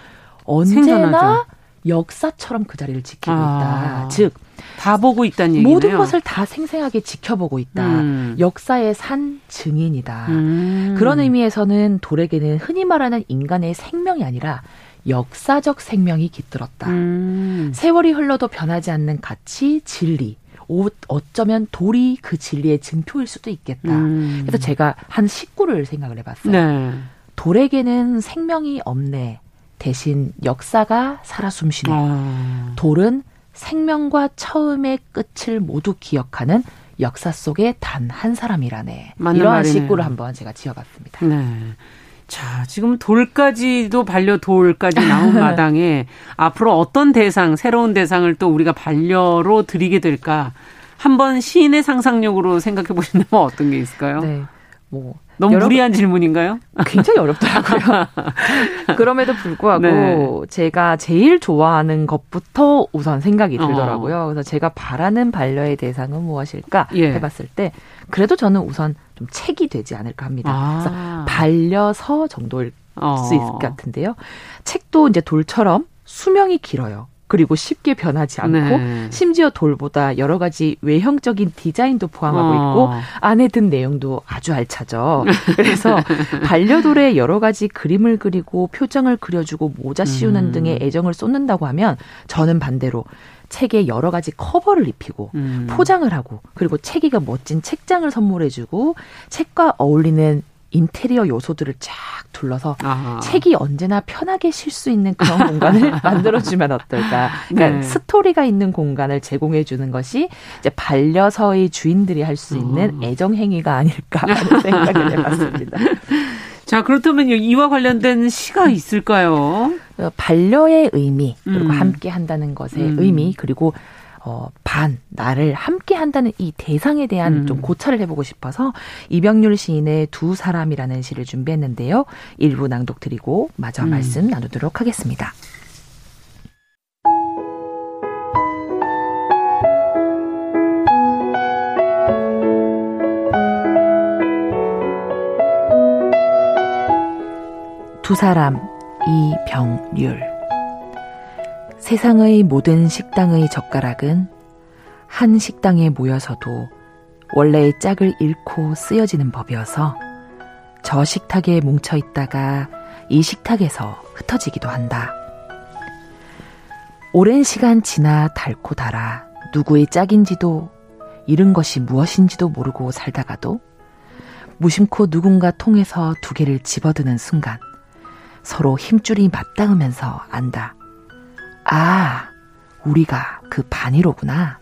언제나 생존하죠. 역사처럼 그 자리를 지키고 아. 있다. 즉, 다 보고 있다는 얘기네요. 모든 것을 다 생생하게 지켜보고 있다. 음. 역사의 산 증인이다. 음. 그런 의미에서는 돌에게는 흔히 말하는 인간의 생명이 아니라 역사적 생명이 깃들었다. 음. 세월이 흘러도 변하지 않는 가치, 진리, 어쩌면 돌이 그 진리의 증표일 수도 있겠다. 음. 그래서 제가 한 식구를 생각을 해봤어요. 네. 돌에게는 생명이 없네. 대신 역사가 살아 숨쉬네. 아. 돌은 생명과 처음의 끝을 모두 기억하는 역사 속의 단 한 사람이라네. 이러한 말이네요. 식구를 한번 제가 지어봤습니다. 네. 자, 지금 돌까지도 반려돌까지 나온 마당에 앞으로 어떤 대상, 새로운 대상을 또 우리가 반려로 드리게 될까? 한번 시인의 상상력으로 생각해 보신다면 어떤 게 있을까요? 네. 뭐 너무 여러... 무리한 질문인가요? 굉장히 어렵더라고요. 그럼에도 불구하고 네. 제가 제일 좋아하는 것부터 우선 생각이 어. 들더라고요. 어. 그래서 제가 바라는 반려의 대상은 무엇일까 예. 해봤을 때 그래도 저는 우선 좀 책이 되지 않을까 합니다. 아. 그래서 반려서 정도일 어. 수 있을 것 같은데요. 책도 이제 돌처럼 수명이 길어요. 그리고 쉽게 변하지 않고 네. 심지어 돌보다 여러 가지 외형적인 디자인도 포함하고 어. 있고 안에 든 내용도 아주 알차죠. 그래서 반려돌에 여러 가지 그림을 그리고 표정을 그려주고 모자 씌우는 음. 등의 애정을 쏟는다고 하면 저는 반대로 책에 여러 가지 커버를 입히고 음. 포장을 하고 그리고 책이가 멋진 책장을 선물해주고 책과 어울리는 인테리어 요소들을 쫙 둘러서 아하. 책이 언제나 편하게 쉴 수 있는 그런 공간을 만들어주면 어떨까. 그러니까 네. 스토리가 있는 공간을 제공해 주는 것이 이제 반려서의 주인들이 할 수 있는 어. 애정 행위가 아닐까 하는 생각을 해봤습니다. 자 그렇다면 이와 관련된 시가 있을까요? 어, 반려의 의미 그리고 음. 함께 한다는 것의 음. 의미 그리고 어, 반, 나를 함께 한다는 이 대상에 대한 음. 좀 고찰을 해보고 싶어서 이병률 시인의 두 사람이라는 시를 준비했는데요. 일부 낭독 드리고 마저 음. 말씀 나누도록 하겠습니다. 두 사람, 이병률. 세상의 모든 식당의 젓가락은 한 식당에 모여서도 원래의 짝을 잃고 쓰여지는 법이어서 저 식탁에 뭉쳐 있다가 이 식탁에서 흩어지기도 한다. 오랜 시간 지나 닳고 달아 누구의 짝인지도 잃은 것이 무엇인지도 모르고 살다가도 무심코 누군가 통해서 두 개를 집어드는 순간 서로 힘줄이 맞닿으면서 안다. 아, 우리가 그 반이로구나.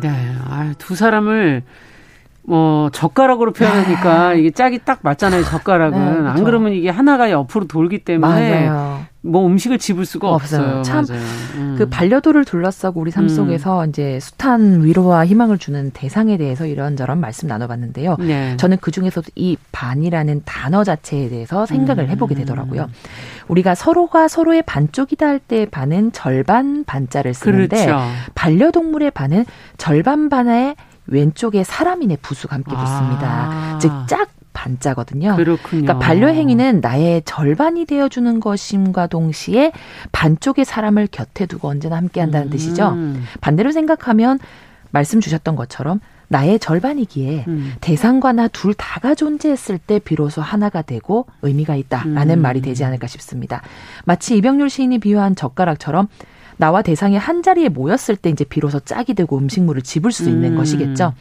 네, 아, 두 사람을 뭐 젓가락으로 표현하니까 아. 이게 짝이 딱 맞잖아요. 젓가락은 네, 그렇죠. 안 그러면 이게 하나가 옆으로 돌기 때문에 맞아요. 뭐 음식을 집을 수가 없어요. 없어요. 참그 음. 반려도를 둘러싸고 우리 삶 음. 속에서 음. 이제 숱한 위로와 희망을 주는 대상에 대해서 이런저런 말씀 나눠봤는데요. 네. 저는 그 중에서도 이 반이라는 단어 자체에 대해서 생각을 해보게 되더라고요. 음. 우리가 서로가 서로의 반쪽이다 할 때 반은 절반 반자를 쓰는데 그렇죠. 반려동물의 반은 절반 반의 왼쪽에 사람인의 부수가 함께 붙습니다. 아. 즉 짝 반자거든요. 그렇군요. 그러니까 반려행위는 나의 절반이 되어주는 것임과 동시에 반쪽의 사람을 곁에 두고 언제나 함께한다는 음. 뜻이죠. 반대로 생각하면 말씀 주셨던 것처럼 나의 절반이기에 음. 대상과 나 둘 다가 존재했을 때 비로소 하나가 되고 의미가 있다라는 음. 말이 되지 않을까 싶습니다. 마치 이병률 시인이 비유한 젓가락처럼 나와 대상이 한 자리에 모였을 때 이제 비로소 짝이 되고 음식물을 집을 수 있는 음. 것이겠죠.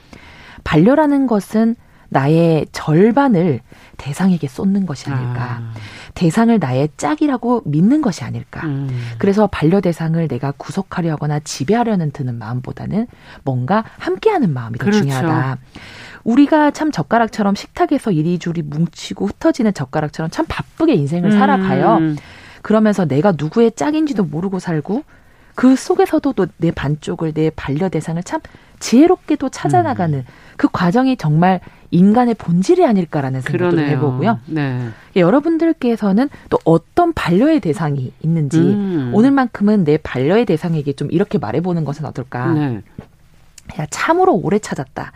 반려라는 것은 나의 절반을 대상에게 쏟는 것이 아닐까. 아. 대상을 나의 짝이라고 믿는 것이 아닐까. 음. 그래서 반려 대상을 내가 구속하려거나 지배하려는 드는 마음보다는 뭔가 함께하는 마음이 더 그렇죠. 중요하다. 우리가 참 젓가락처럼 식탁에서 이리저리 뭉치고 흩어지는 젓가락처럼 참 바쁘게 인생을 음. 살아가요. 그러면서 내가 누구의 짝인지도 모르고 살고 그 속에서도 또 내 반쪽을 내 반려 대상을 참 지혜롭게도 찾아나가는 음. 그 과정이 정말 인간의 본질이 아닐까라는 생각도 그러네요. 해보고요. 네. 여러분들께서는 또 어떤 반려의 대상이 있는지 음. 오늘만큼은 내 반려의 대상에게 좀 이렇게 말해보는 것은 어떨까? 네. 야 참으로 오래 찾았다.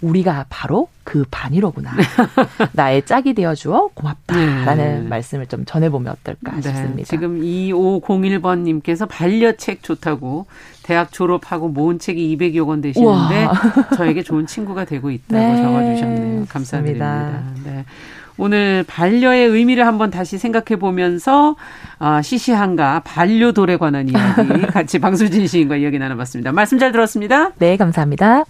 우리가 바로 그 반이로구나. 나의 짝이 되어주어 고맙다라는 네. 말씀을 좀 전해보면 어떨까 네. 싶습니다. 지금 2501번님께서 반려책 좋다고 대학 졸업하고 모은 책이 200여 권 되시는데 우와. 저에게 좋은 친구가 되고 있다고 네. 적어주셨네요. 감사드립니다. 네. 오늘 반려의 의미를 한번 다시 생각해 보면서 아, 시시한가 반려돌에 관한 이야기 같이 방수진 시인과 이야기 나눠봤습니다. 말씀 잘 들었습니다. 네, 감사합니다.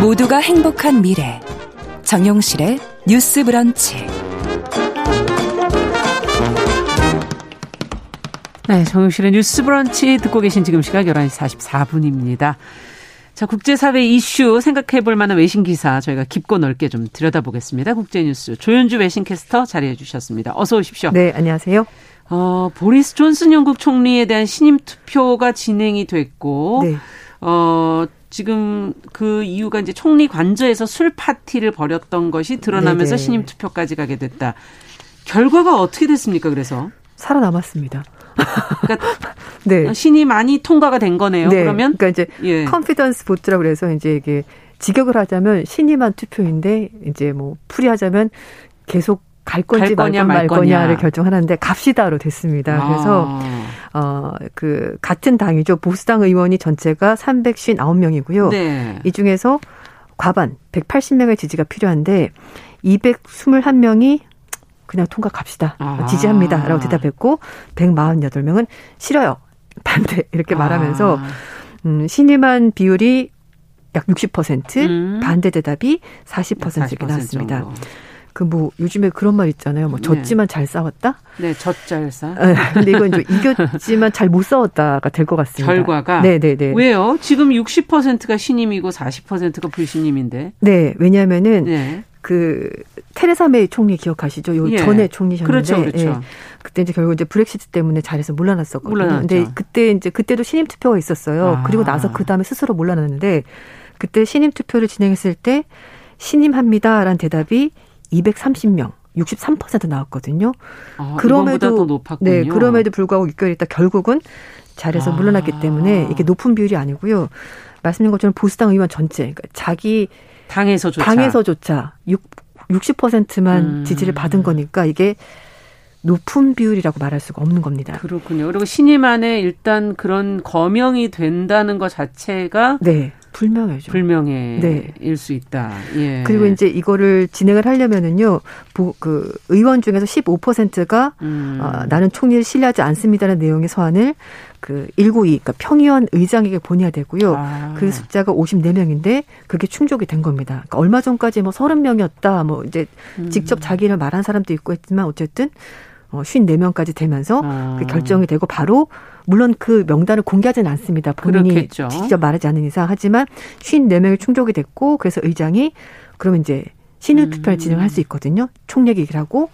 모두가 행복한 미래 정용실의 뉴스 브런치 네, 정용실의 뉴스 브런치 듣고 계신 지금 시각 11시 44분입니다. 자, 국제사회 이슈 생각해 볼 만한 외신 기사 저희가 깊고 넓게 좀 들여다보겠습니다. 국제뉴스 조윤주 외신캐스터 자리해 주셨습니다. 어서 오십시오. 네, 안녕하세요. 어, 보리스 존슨 영국 총리에 대한 신임 투표가 진행이 됐고 네. 어, 지금 그 이유가 이제 총리 관저에서 술 파티를 벌였던 것이 드러나면서 네네. 네. 신임 투표까지 가게 됐다. 결과가 어떻게 됐습니까? 그래서 살아남았습니다. 그러니까 네. 신이 많이 통과가 된 거네요. 네. 그러면 그러니까 이제 예. 컨피던스 보트라고 그래서 이제 이게 직역을 하자면 신임한 투표인데 이제 뭐 풀이하자면 계속 갈 건지 갈 거냐, 말, 거냐. 를 결정하는데 갑시다로 됐습니다. 아. 그래서 어그 같은 당이죠. 보수당 의원이 전체가 359명이고요. 네. 이 중에서 과반 180명의 지지가 필요한데 221명이 그냥 통과 갑시다. 아. 지지합니다 라고 대답했고 148명은 싫어요. 반대 이렇게 말하면서 아. 음, 신임한 비율이 약 60%, 음. 반대 대답이 40% 이렇게 나왔습니다. 정도. 그뭐 요즘에 그런 말 있잖아요. 뭐 네. 졌지만 네. 잘 싸웠다. 네, 졌잘 싸. 네, 근데 이건 좀 이겼지만 잘 못 싸웠다가 될 것 같습니다. 결과가 네, 네, 네. 왜요? 지금 60%가 신임이고 40%가 불신임인데. 네, 왜냐하면은 네. 그 테레사 메이 총리 기억하시죠? 요 예. 전에 총리셨는데 그렇죠, 그렇죠. 예. 그때 이제 결국 이제 브렉시트 때문에 잘해서 물러났었거든요. 물러났죠. 근데 그때 이제 그때도 신임 투표가 있었어요. 아. 그리고 나서 그 다음에 스스로 물러났는데 그때 신임 투표를 진행했을 때 신임합니다라는 대답이 230명. 63% 나왔거든요. 아, 그럼에도 네, 그럼에도 불구하고 6개월 있다 결국은 잘해서 아. 물러났기 때문에 이게 높은 비율이 아니고요. 말씀드린 것처럼 보수당 의원 전체, 그러니까 자기 당에서조차 당에서조차 6 60%만 음. 지지를 받은 거니까 이게 높은 비율이라고 말할 수가 없는 겁니다. 그렇군요. 그리고 신임 안에 일단 그런 거명이 된다는 것 자체가 네. 불명예죠. 불명예일 네. 수 있다. 예. 그리고 이제 이거를 진행을 하려면은요, 그 의원 중에서 15%가 음. 어, 나는 총리를 신뢰하지 않습니다라는 내용의 서한을 그 192, 그러니까 평의원 의장에게 보내야 되고요. 아. 그 숫자가 54명인데 그게 충족이 된 겁니다. 그러니까 얼마 전까지 뭐 30명이었다, 뭐 이제 음. 직접 자기를 말한 사람도 있고 했지만 어쨌든 어, 54명까지 되면서 아. 그 결정이 되고 바로 물론 그 명단을 공개하지는 않습니다. 본인이 그렇겠죠. 직접 말하지 않는 이상 하지만 54명이 충족이 됐고 그래서 의장이 그러면 이제 투표를 음. 진행할 수 있거든요. 총력 얘기를 하고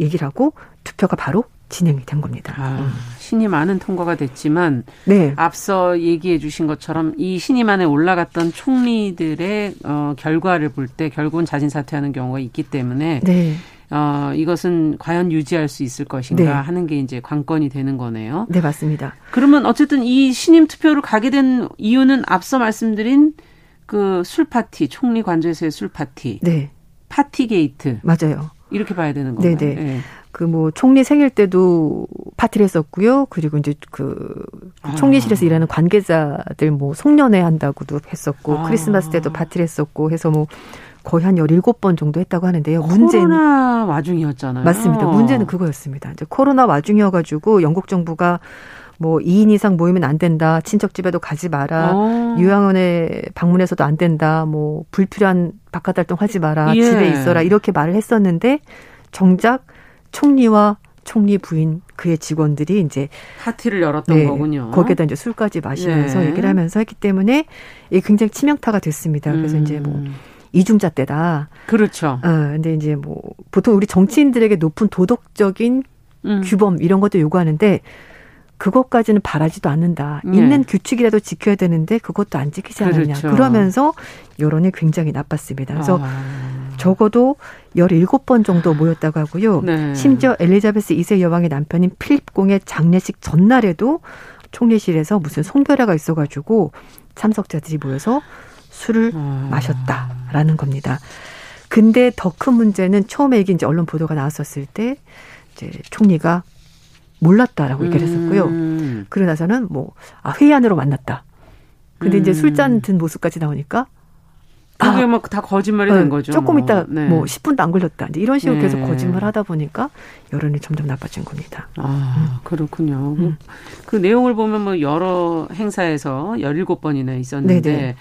얘기를 하고 투표가 바로 진행이 된 겁니다. 아, 음. 신이 많은 통과가 됐지만 네. 앞서 얘기해 주신 것처럼 이 신임 안에 올라갔던 총리들의 어, 결과를 볼 때 결국은 자진 사퇴하는 경우가 있기 때문에 네. 어, 이것은 과연 유지할 수 있을 것인가 네. 하는 게 이제 관건이 되는 거네요. 네, 맞습니다. 그러면 어쨌든 이 신임 투표를 가게 된 이유는 앞서 말씀드린 그 술 파티, 총리 관저에서의 술 파티. 네. 파티 게이트. 맞아요. 이렇게 봐야 되는 거예요. 네네. 네. 그뭐 총리 생일 때도 파티를 했었고요. 그리고 이제 그 아. 총리실에서 일하는 관계자들 뭐 송년회 한다고도 했었고 아. 크리스마스 때도 파티를 했었고 해서 뭐 거의 한 열일곱 번 정도 했다고 하는데요. 문제는 코로나 와중이었잖아요. 맞습니다. 문제는 그거였습니다. 이제 코로나 와중이어 가지고 영국 정부가 뭐 2인 이상 모이면 안 된다. 친척 집에도 가지 마라. 어. 요양원에 방문해서도 안 된다. 뭐 불필요한 바깥 활동 하지 마라. 예. 집에 있어라. 이렇게 말을 했었는데 정작 총리와 총리 부인 그의 직원들이 이제 파티를 열었던 네, 거군요. 거기에다 이제 술까지 마시면서 네. 얘기를 하면서 했기 때문에 이게 굉장히 치명타가 됐습니다. 그래서 음. 이제 뭐 이중자 때다. 그렇죠. 어, 근데 이제 뭐 보통 우리 정치인들에게 높은 도덕적인 음. 규범 이런 것도 요구하는데 그것까지는 바라지도 않는다. 네. 있는 규칙이라도 지켜야 되는데 그것도 안 지키지 않았냐. 그렇죠. 그러면서 여론이 굉장히 나빴습니다. 그래서 아. 적어도 17번 정도 모였다고 하고요. 네. 심지어 엘리자베스 2세 여왕의 남편인 필립 공의 장례식 전날에도 총리실에서 무슨 송별회가 있어가지고 참석자들이 모여서 술을 아. 마셨다라는 겁니다. 근데 더 큰 문제는 처음에 이게 이제 언론 보도가 나왔었을 때 이제 총리가 몰랐다라고 얘기를 했었고요. 음. 그러고 나서는 뭐, 아, 회의안으로 만났다. 근데 음. 이제 술잔 든 모습까지 나오니까 그게 아, 막다 거짓말이 어, 된 거죠. 조금 뭐. 있다 네. 뭐 10분도 안 걸렸다. 이제 이런 식으로 네. 계속 거짓말 하다 보니까 여론이 점점 나빠진 겁니다. 아, 음. 그렇군요. 음. 그 내용을 보면 뭐 여러 행사에서 17번이나 있었는데 네네.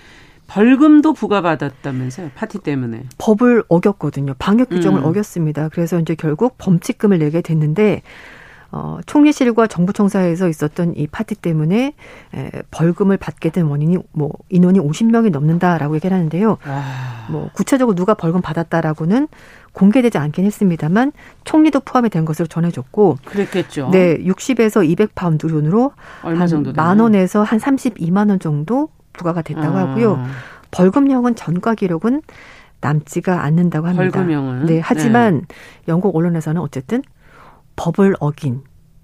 벌금도 부과받았다면서요? 파티 때문에. 법을 어겼거든요. 방역 규정을 음. 어겼습니다. 그래서 이제 결국 범칙금을 내게 됐는데 어, 총리실과 정부청사에서 있었던 이 파티 때문에 에, 벌금을 받게 된 원인이 뭐 인원이 50명이 넘는다라고 얘기를 하는데요. 아. 뭐 구체적으로 누가 벌금 받았다라고는 공개되지 않긴 했습니다만 총리도 포함이 된 것으로 전해졌고 그랬겠죠. 네, 60에서 200파운드 돈으로 한만 원에서 한 32만 원 정도 부과가 됐다고 아. 하고요. 벌금형은 전과 기록은 남지가 않는다고 합니다. 벌금형은 네, 하지만 네. 영국 언론에서는 어쨌든 법을 어긴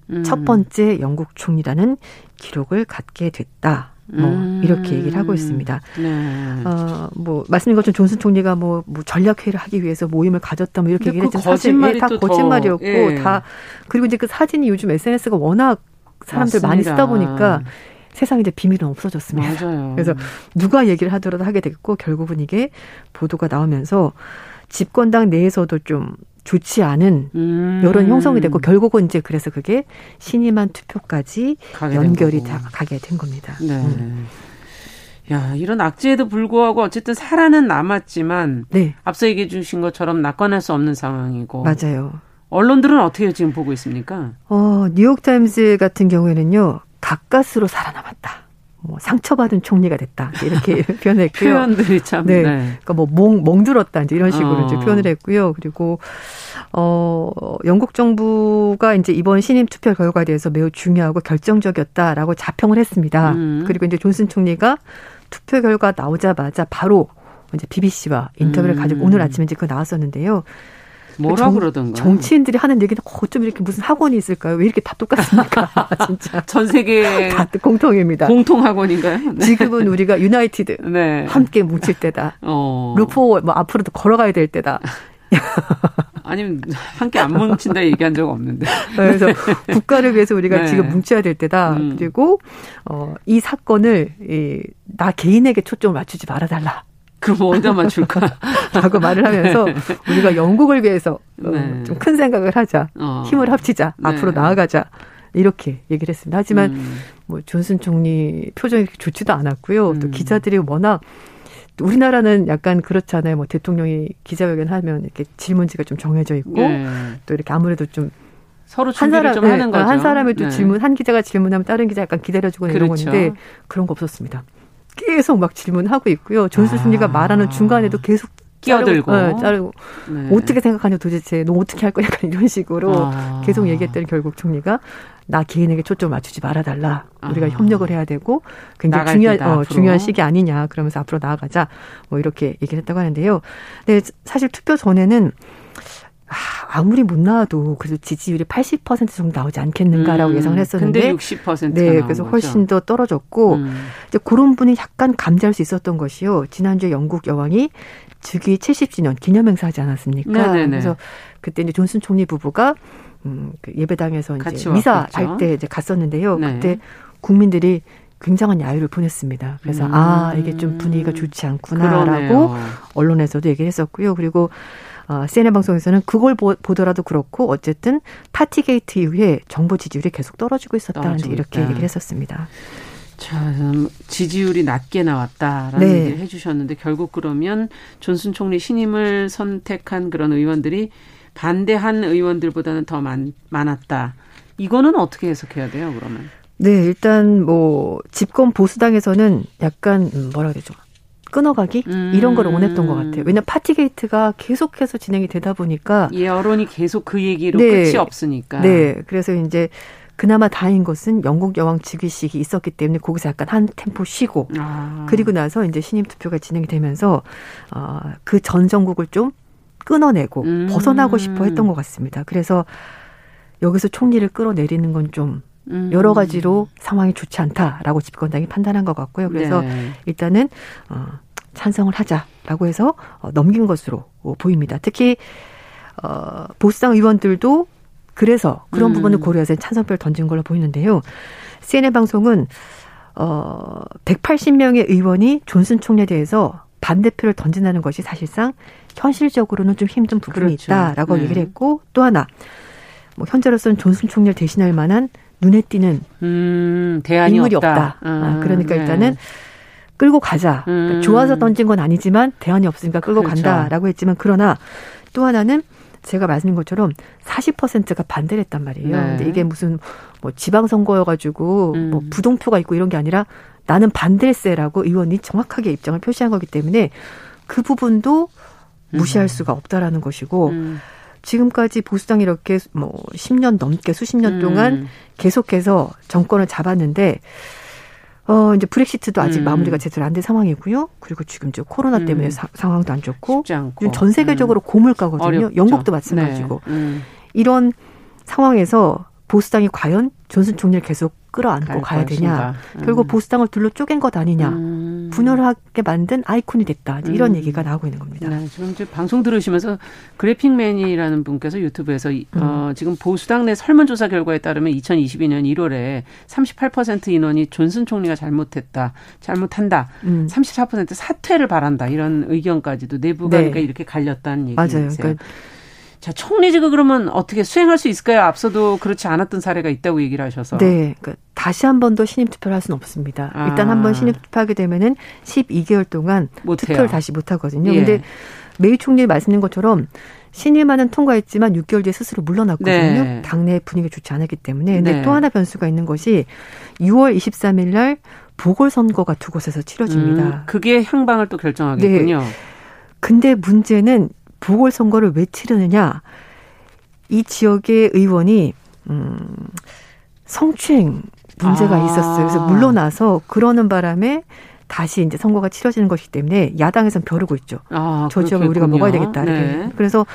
음. 첫 번째 영국 총리라는 기록을 갖게 됐다. 뭐 음. 이렇게 얘기를 하고 있습니다. 네. 어뭐 말씀드린 것처럼 존슨 총리가 뭐, 뭐 전략 회의를 하기 위해서 모임을 가졌다 뭐 이렇게 얘기를 했지만 그 사실 예, 다 거짓말이었고 예. 다 그리고 이제 그 사진이 요즘 SNS가 워낙 사람들 맞습니다. 많이 쓰다 보니까 세상에 이제 비밀은 없어졌습니다. 맞아요. 그래서 누가 얘기를 하더라도 하게 됐고 결국은 이게 보도가 나오면서 집권당 내에서도 좀 좋지 않은 음. 여론 형성이 됐고 결국은 이제 그래서 그게 신임한 투표까지 연결이 다 가게 된 겁니다. 네. 음. 야, 이런 악재에도 불구하고 어쨌든 살아는 남았지만 네. 앞서 얘기해 주신 것처럼 낙관할 수 없는 상황이고 맞아요. 언론들은 어떻게 지금 보고 있습니까? 어, 뉴욕 타임즈 같은 경우에는요. 가까스로 살아남았다. 뭐 상처받은 총리가 됐다 이렇게 표현했고요. 표현들이 참. 네. 네. 그러니까 뭐 멍, 멍들었다 이제 이런 식으로 어. 이제 표현을 했고요. 그리고 어 영국 정부가 이제 이번 신임 투표 결과에 대해서 매우 중요하고 결정적이었다라고 자평을 했습니다. 음. 그리고 이제 존슨 총리가 투표 결과 나오자마자 바로 이제 BBC와 인터뷰를 음. 가지고 오늘 아침에 이제 그 나왔었는데요. 뭐라 그러던가. 정치인들이 하는 얘기는 어쩜 이렇게 무슨 학원이 있을까요? 왜 이렇게 다 똑같습니까? 진짜. 전 세계 다 공통입니다. 공통 학원인가요? 네. 지금은 우리가 유나이티드 네. 함께 뭉칠 때다. 어. 루포 뭐 앞으로도 걸어가야 될 때다. 아니면 함께 안 뭉친다 얘기한 적 없는데. 그래서 국가를 위해서 우리가 네. 지금 뭉쳐야 될 때다. 음. 그리고 어, 이 사건을 이, 나 개인에게 초점을 맞추지 말아달라. 그럼 어디다 맞출까? 라고 말을 하면서 네. 우리가 영국을 위해서 어, 네. 좀큰 생각을 하자. 어. 힘을 합치자. 네. 앞으로 나아가자. 이렇게 얘기를 했습니다. 하지만 음. 뭐 존슨 총리 표정이 좋지도 않았고요. 음. 또 기자들이 워낙 우리나라는 약간 그렇잖아요. 뭐 대통령이 기자회견 하면 이렇게 질문지가 좀 정해져 있고 네. 또 이렇게 아무래도 좀 서로 한 사람 좀 하는 네, 거죠. 한 사람이 또 네. 질문 한 기자가 질문하면 다른 기자 약간 기다려주고 그렇죠. 이런 건데 그런 거 없었습니다. 계속 막 질문하고 있고요. 존스 승리가 아. 말하는 중간에도 계속 끼어들고 자르고, 네, 자르고. 네. 어떻게 생각하냐 도대체 너 어떻게 할 거냐 약간 이런 식으로 아. 계속 얘기했더니 결국 총리가 나 개인에게 초점 맞추지 말아달라 우리가 아. 협력을 해야 되고 굉장히 중요한 어, 중요한 시기 아니냐 그러면서 앞으로 나아가자 뭐 이렇게 얘기를 했다고 하는데요. 근데 사실 투표 전에는 아, 무리 못 나와도 그래도 지지율이 80% 정도 나오지 않겠는가라고 음, 예상을 했었는데 근데 60%가 네, 그래서 훨씬 더 떨어졌고 음. 이제 그런 분이 약간 감지할 수 있었던 것이요. 지난주에 영국 여왕이 즉위 70주년 기념 행사 하지 않았습니까? 네네네. 그래서 그때 이제 존슨 총리 부부가 음, 그 예배당에서 이제 미사 할 때 이제 갔었는데요. 네. 그때 국민들이 굉장한 야유를 보냈습니다. 그래서 음. 아 이게 좀 분위기가 좋지 않구나라고 그러네요. 언론에서도 얘기를 했었고요. 그리고 어, CNN 방송에서는 그걸 보, 더라도 그렇고 어쨌든 파티게이트 이후에 정부 지지율이 계속 떨어지고 있었다 이렇게 얘기를 했었습니다. 자, 지지율이 낮게 나왔다라는 네. 얘기를 해주셨는데 결국 그러면 존슨 총리 신임을 선택한 그런 의원들이 반대한 의원들보다는 더 많, 많았다. 이거는 어떻게 해석해야 돼요, 그러면? 네, 일단 뭐 집권 보수당에서는 약간 음, 뭐라 그러죠? 끊어가기 음. 이런 걸 원했던 것 같아요. 왜냐 파티게이트가 계속해서 진행이 되다 보니까 예, 여론이 계속 그 얘기로 네. 끝이 없으니까. 네, 그래서 이제 그나마 다행인 것은 영국 여왕 즉위식이 있었기 때문에 거기서 약간 한 템포 쉬고 아. 그리고 나서 이제 신임 투표가 진행이 되면서 어, 그전 정국을 좀 끊어내고 음. 벗어나고 싶어 했던 것 같습니다. 그래서 여기서 총리를 끌어내리는 건 좀 음. 여러 가지로 상황이 좋지 않다라고 집권당이 판단한 것 같고요. 그래서 네. 일단은 어, 찬성을 하자라고 해서 어, 넘긴 것으로 보입니다. 특히 어, 보수당 의원들도 그래서 그런 음. 부분을 고려해서 찬성표를 던진 걸로 보이는데요. CNN 방송은 어 180명의 의원이 존슨 총리에 대해서 반대표를 던진다는 것이 사실상 현실적으로는 좀 힘든 부분이 그렇죠. 있다라고 네. 얘기를 했고 또 하나 뭐 현재로서는 존슨 총리를 대신할 만한 눈에 띄는 음, 인물이 없다. 없다. 아, 아, 그러니까 네. 일단은 끌고 가자. 그러니까 음. 좋아서 던진 건 아니지만 대안이 없으니까 끌고 그렇죠. 간다라고 했지만 그러나 또 하나는 제가 말씀드린 것처럼 40%가 반대를 했단 말이에요. 네. 근데 이게 무슨 뭐 지방선거여가지고 음. 뭐 부동표가 있고 이런 게 아니라 나는 반대세라고 의원이 정확하게 입장을 표시한 거기 때문에 그 부분도 무시할 음. 수가 없다라는 것이고 음. 지금까지 보수당이 이렇게 뭐 10년 넘게 수십 년 동안 음. 계속해서 정권을 잡았는데 어, 이제 브렉시트도 아직 음. 마무리가 제대로 안 된 상황이고요. 그리고 지금 저 코로나 음. 때문에 음. 사, 상황도 안 좋고 전 세계적으로 음. 고물가거든요. 어렵죠. 영국도 마찬가지고 네. 음. 이런 상황에서 보수당이 과연 존슨 총리를 계속 끌어안고 가야 되냐. 음. 결국 보수당을 둘로 쪼갠 것 아니냐. 음. 분열하게 만든 아이콘이 됐다. 이런 음. 얘기가 나오고 있는 겁니다. 네, 지금 방송 들으시면서 그래픽맨이라는 분께서 유튜브에서 음. 어, 지금 보수당 내 설문조사 결과에 따르면 2022년 1월에 38% 인원이 존슨 총리가 잘못했다. 잘못한다. 34% 음. 사퇴를 바란다. 이런 의견까지도 내부가 네. 그러니까 이렇게 갈렸다는 얘기세요. 맞아요. 그러니까 자, 총리직을 그러면 어떻게 수행할 수 있을까요? 앞서도 그렇지 않았던 사례가 있다고 얘기를 하셔서. 네. 그러니까 다시 한 번 더 신임 투표를 할 수는 없습니다. 아. 일단 한 번 신임 투표하게 되면은 12개월 동안. 투표를 다시 못 하거든요. 예. 근데 메이 총리 말씀드린 것처럼 신임안은 통과했지만 6개월 뒤에 스스로 물러났거든요. 네. 당내 분위기 좋지 않았기 때문에. 근데 네. 또 하나 변수가 있는 것이 6월 23일 날 보궐선거가 두 곳에서 치러집니다. 음, 그게 향방을 또 결정하겠군요. 네. 근데 문제는 보궐선거를 왜 치르느냐. 이 지역의 의원이, 음, 성추행 문제가 아. 있었어요. 그래서 물러나서 그러는 바람에 다시 이제 선거가 치러지는 것이기 때문에 야당에선 벼르고 있죠. 아, 저 지역을 우리가 먹어야 되겠다. 네. 그래서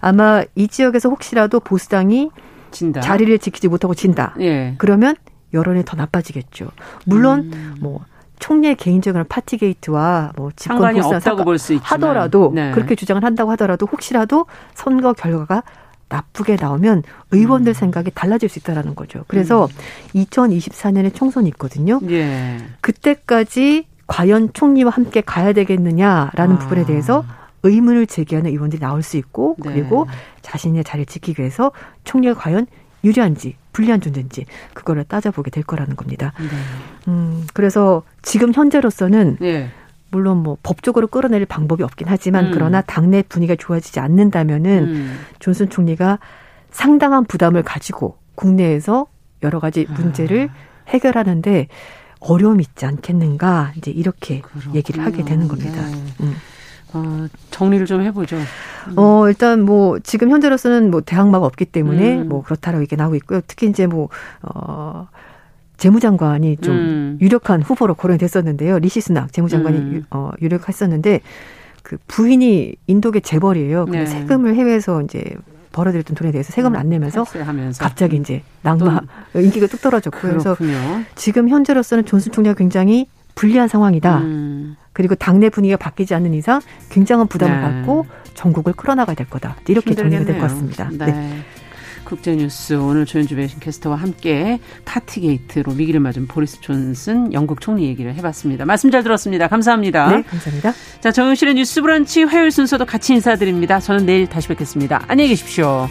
아마 이 지역에서 혹시라도 보수당이 진다. 자리를 지키지 못하고 진다. 예. 그러면 여론이 더 나빠지겠죠. 물론 음. 뭐 총리의 개인적인 파티 게이트와 뭐 집권 없다고 볼수 있지만 하더라도 네. 그렇게 주장을 한다고 하더라도 혹시라도 선거 결과가 나쁘게 나오면 의원들 음. 생각이 달라질 수 있다라는 거죠. 그래서 음. 2024년에 총선이 있거든요. 예. 그때까지 과연 총리와 함께 가야 되겠느냐라는 아. 부분에 대해서 의문을 제기하는 의원들이 나올 수 있고 네. 그리고 네. 자신의 자리를 지키기 위해서 총리가 과연 유리한지 불리한 존재인지 그거를 따져보게 될 거라는 겁니다. 네. 음, 그래서 지금 현재로서는 네. 물론 뭐 법적으로 끌어낼 방법이 없긴 하지만 음. 그러나 당내 분위기가 좋아지지 않는다면은 음. 존슨 총리가 상당한 부담을 가지고 국내에서 여러 가지 아. 문제를 아. 해결하는데 어려움이 있지 않겠는가 이제 이렇게 그렇군요. 얘기를 하게 되는 겁니다. 네. 음. 어, 정리를 좀 해보죠. 음. 어, 일단 뭐, 지금 현재로서는 뭐, 대항마가 없기 때문에 음. 뭐, 그렇다라고 얘기 나오고 있고요. 특히 이제 뭐, 어, 재무장관이 좀 음. 유력한 후보로 거론이 됐었는데요. 리시스낙 재무장관이 음. 어, 유력했었는데, 그 부인이 인도계 재벌이에요. 근데 네. 세금을 해외에서 이제 벌어들였던 돈에 대해서 세금을 안 내면서 갑자기 이제 낙마 인기가 뚝 떨어졌고 그래서 지금 현재로서는 존슨 총리가 굉장히 불리한 상황이다. 음. 그리고 당내 분위기가 바뀌지 않는 이상 굉장한 부담을 네. 갖고 정국을 끌어나가야 될 거다. 이렇게 정리가 될 것 같습니다. 네. 네. 국제뉴스 오늘 조현주 외신 캐스터와 함께 파티게이트로 위기를 맞은 보리스 존슨 영국 총리 얘기를 해봤습니다. 말씀 잘 들었습니다. 감사합니다. 네, 감사합니다. 자, 정영실의 뉴스 브런치 화요일 순서도 같이 인사드립니다. 저는 내일 다시 뵙겠습니다. 안녕히 계십시오.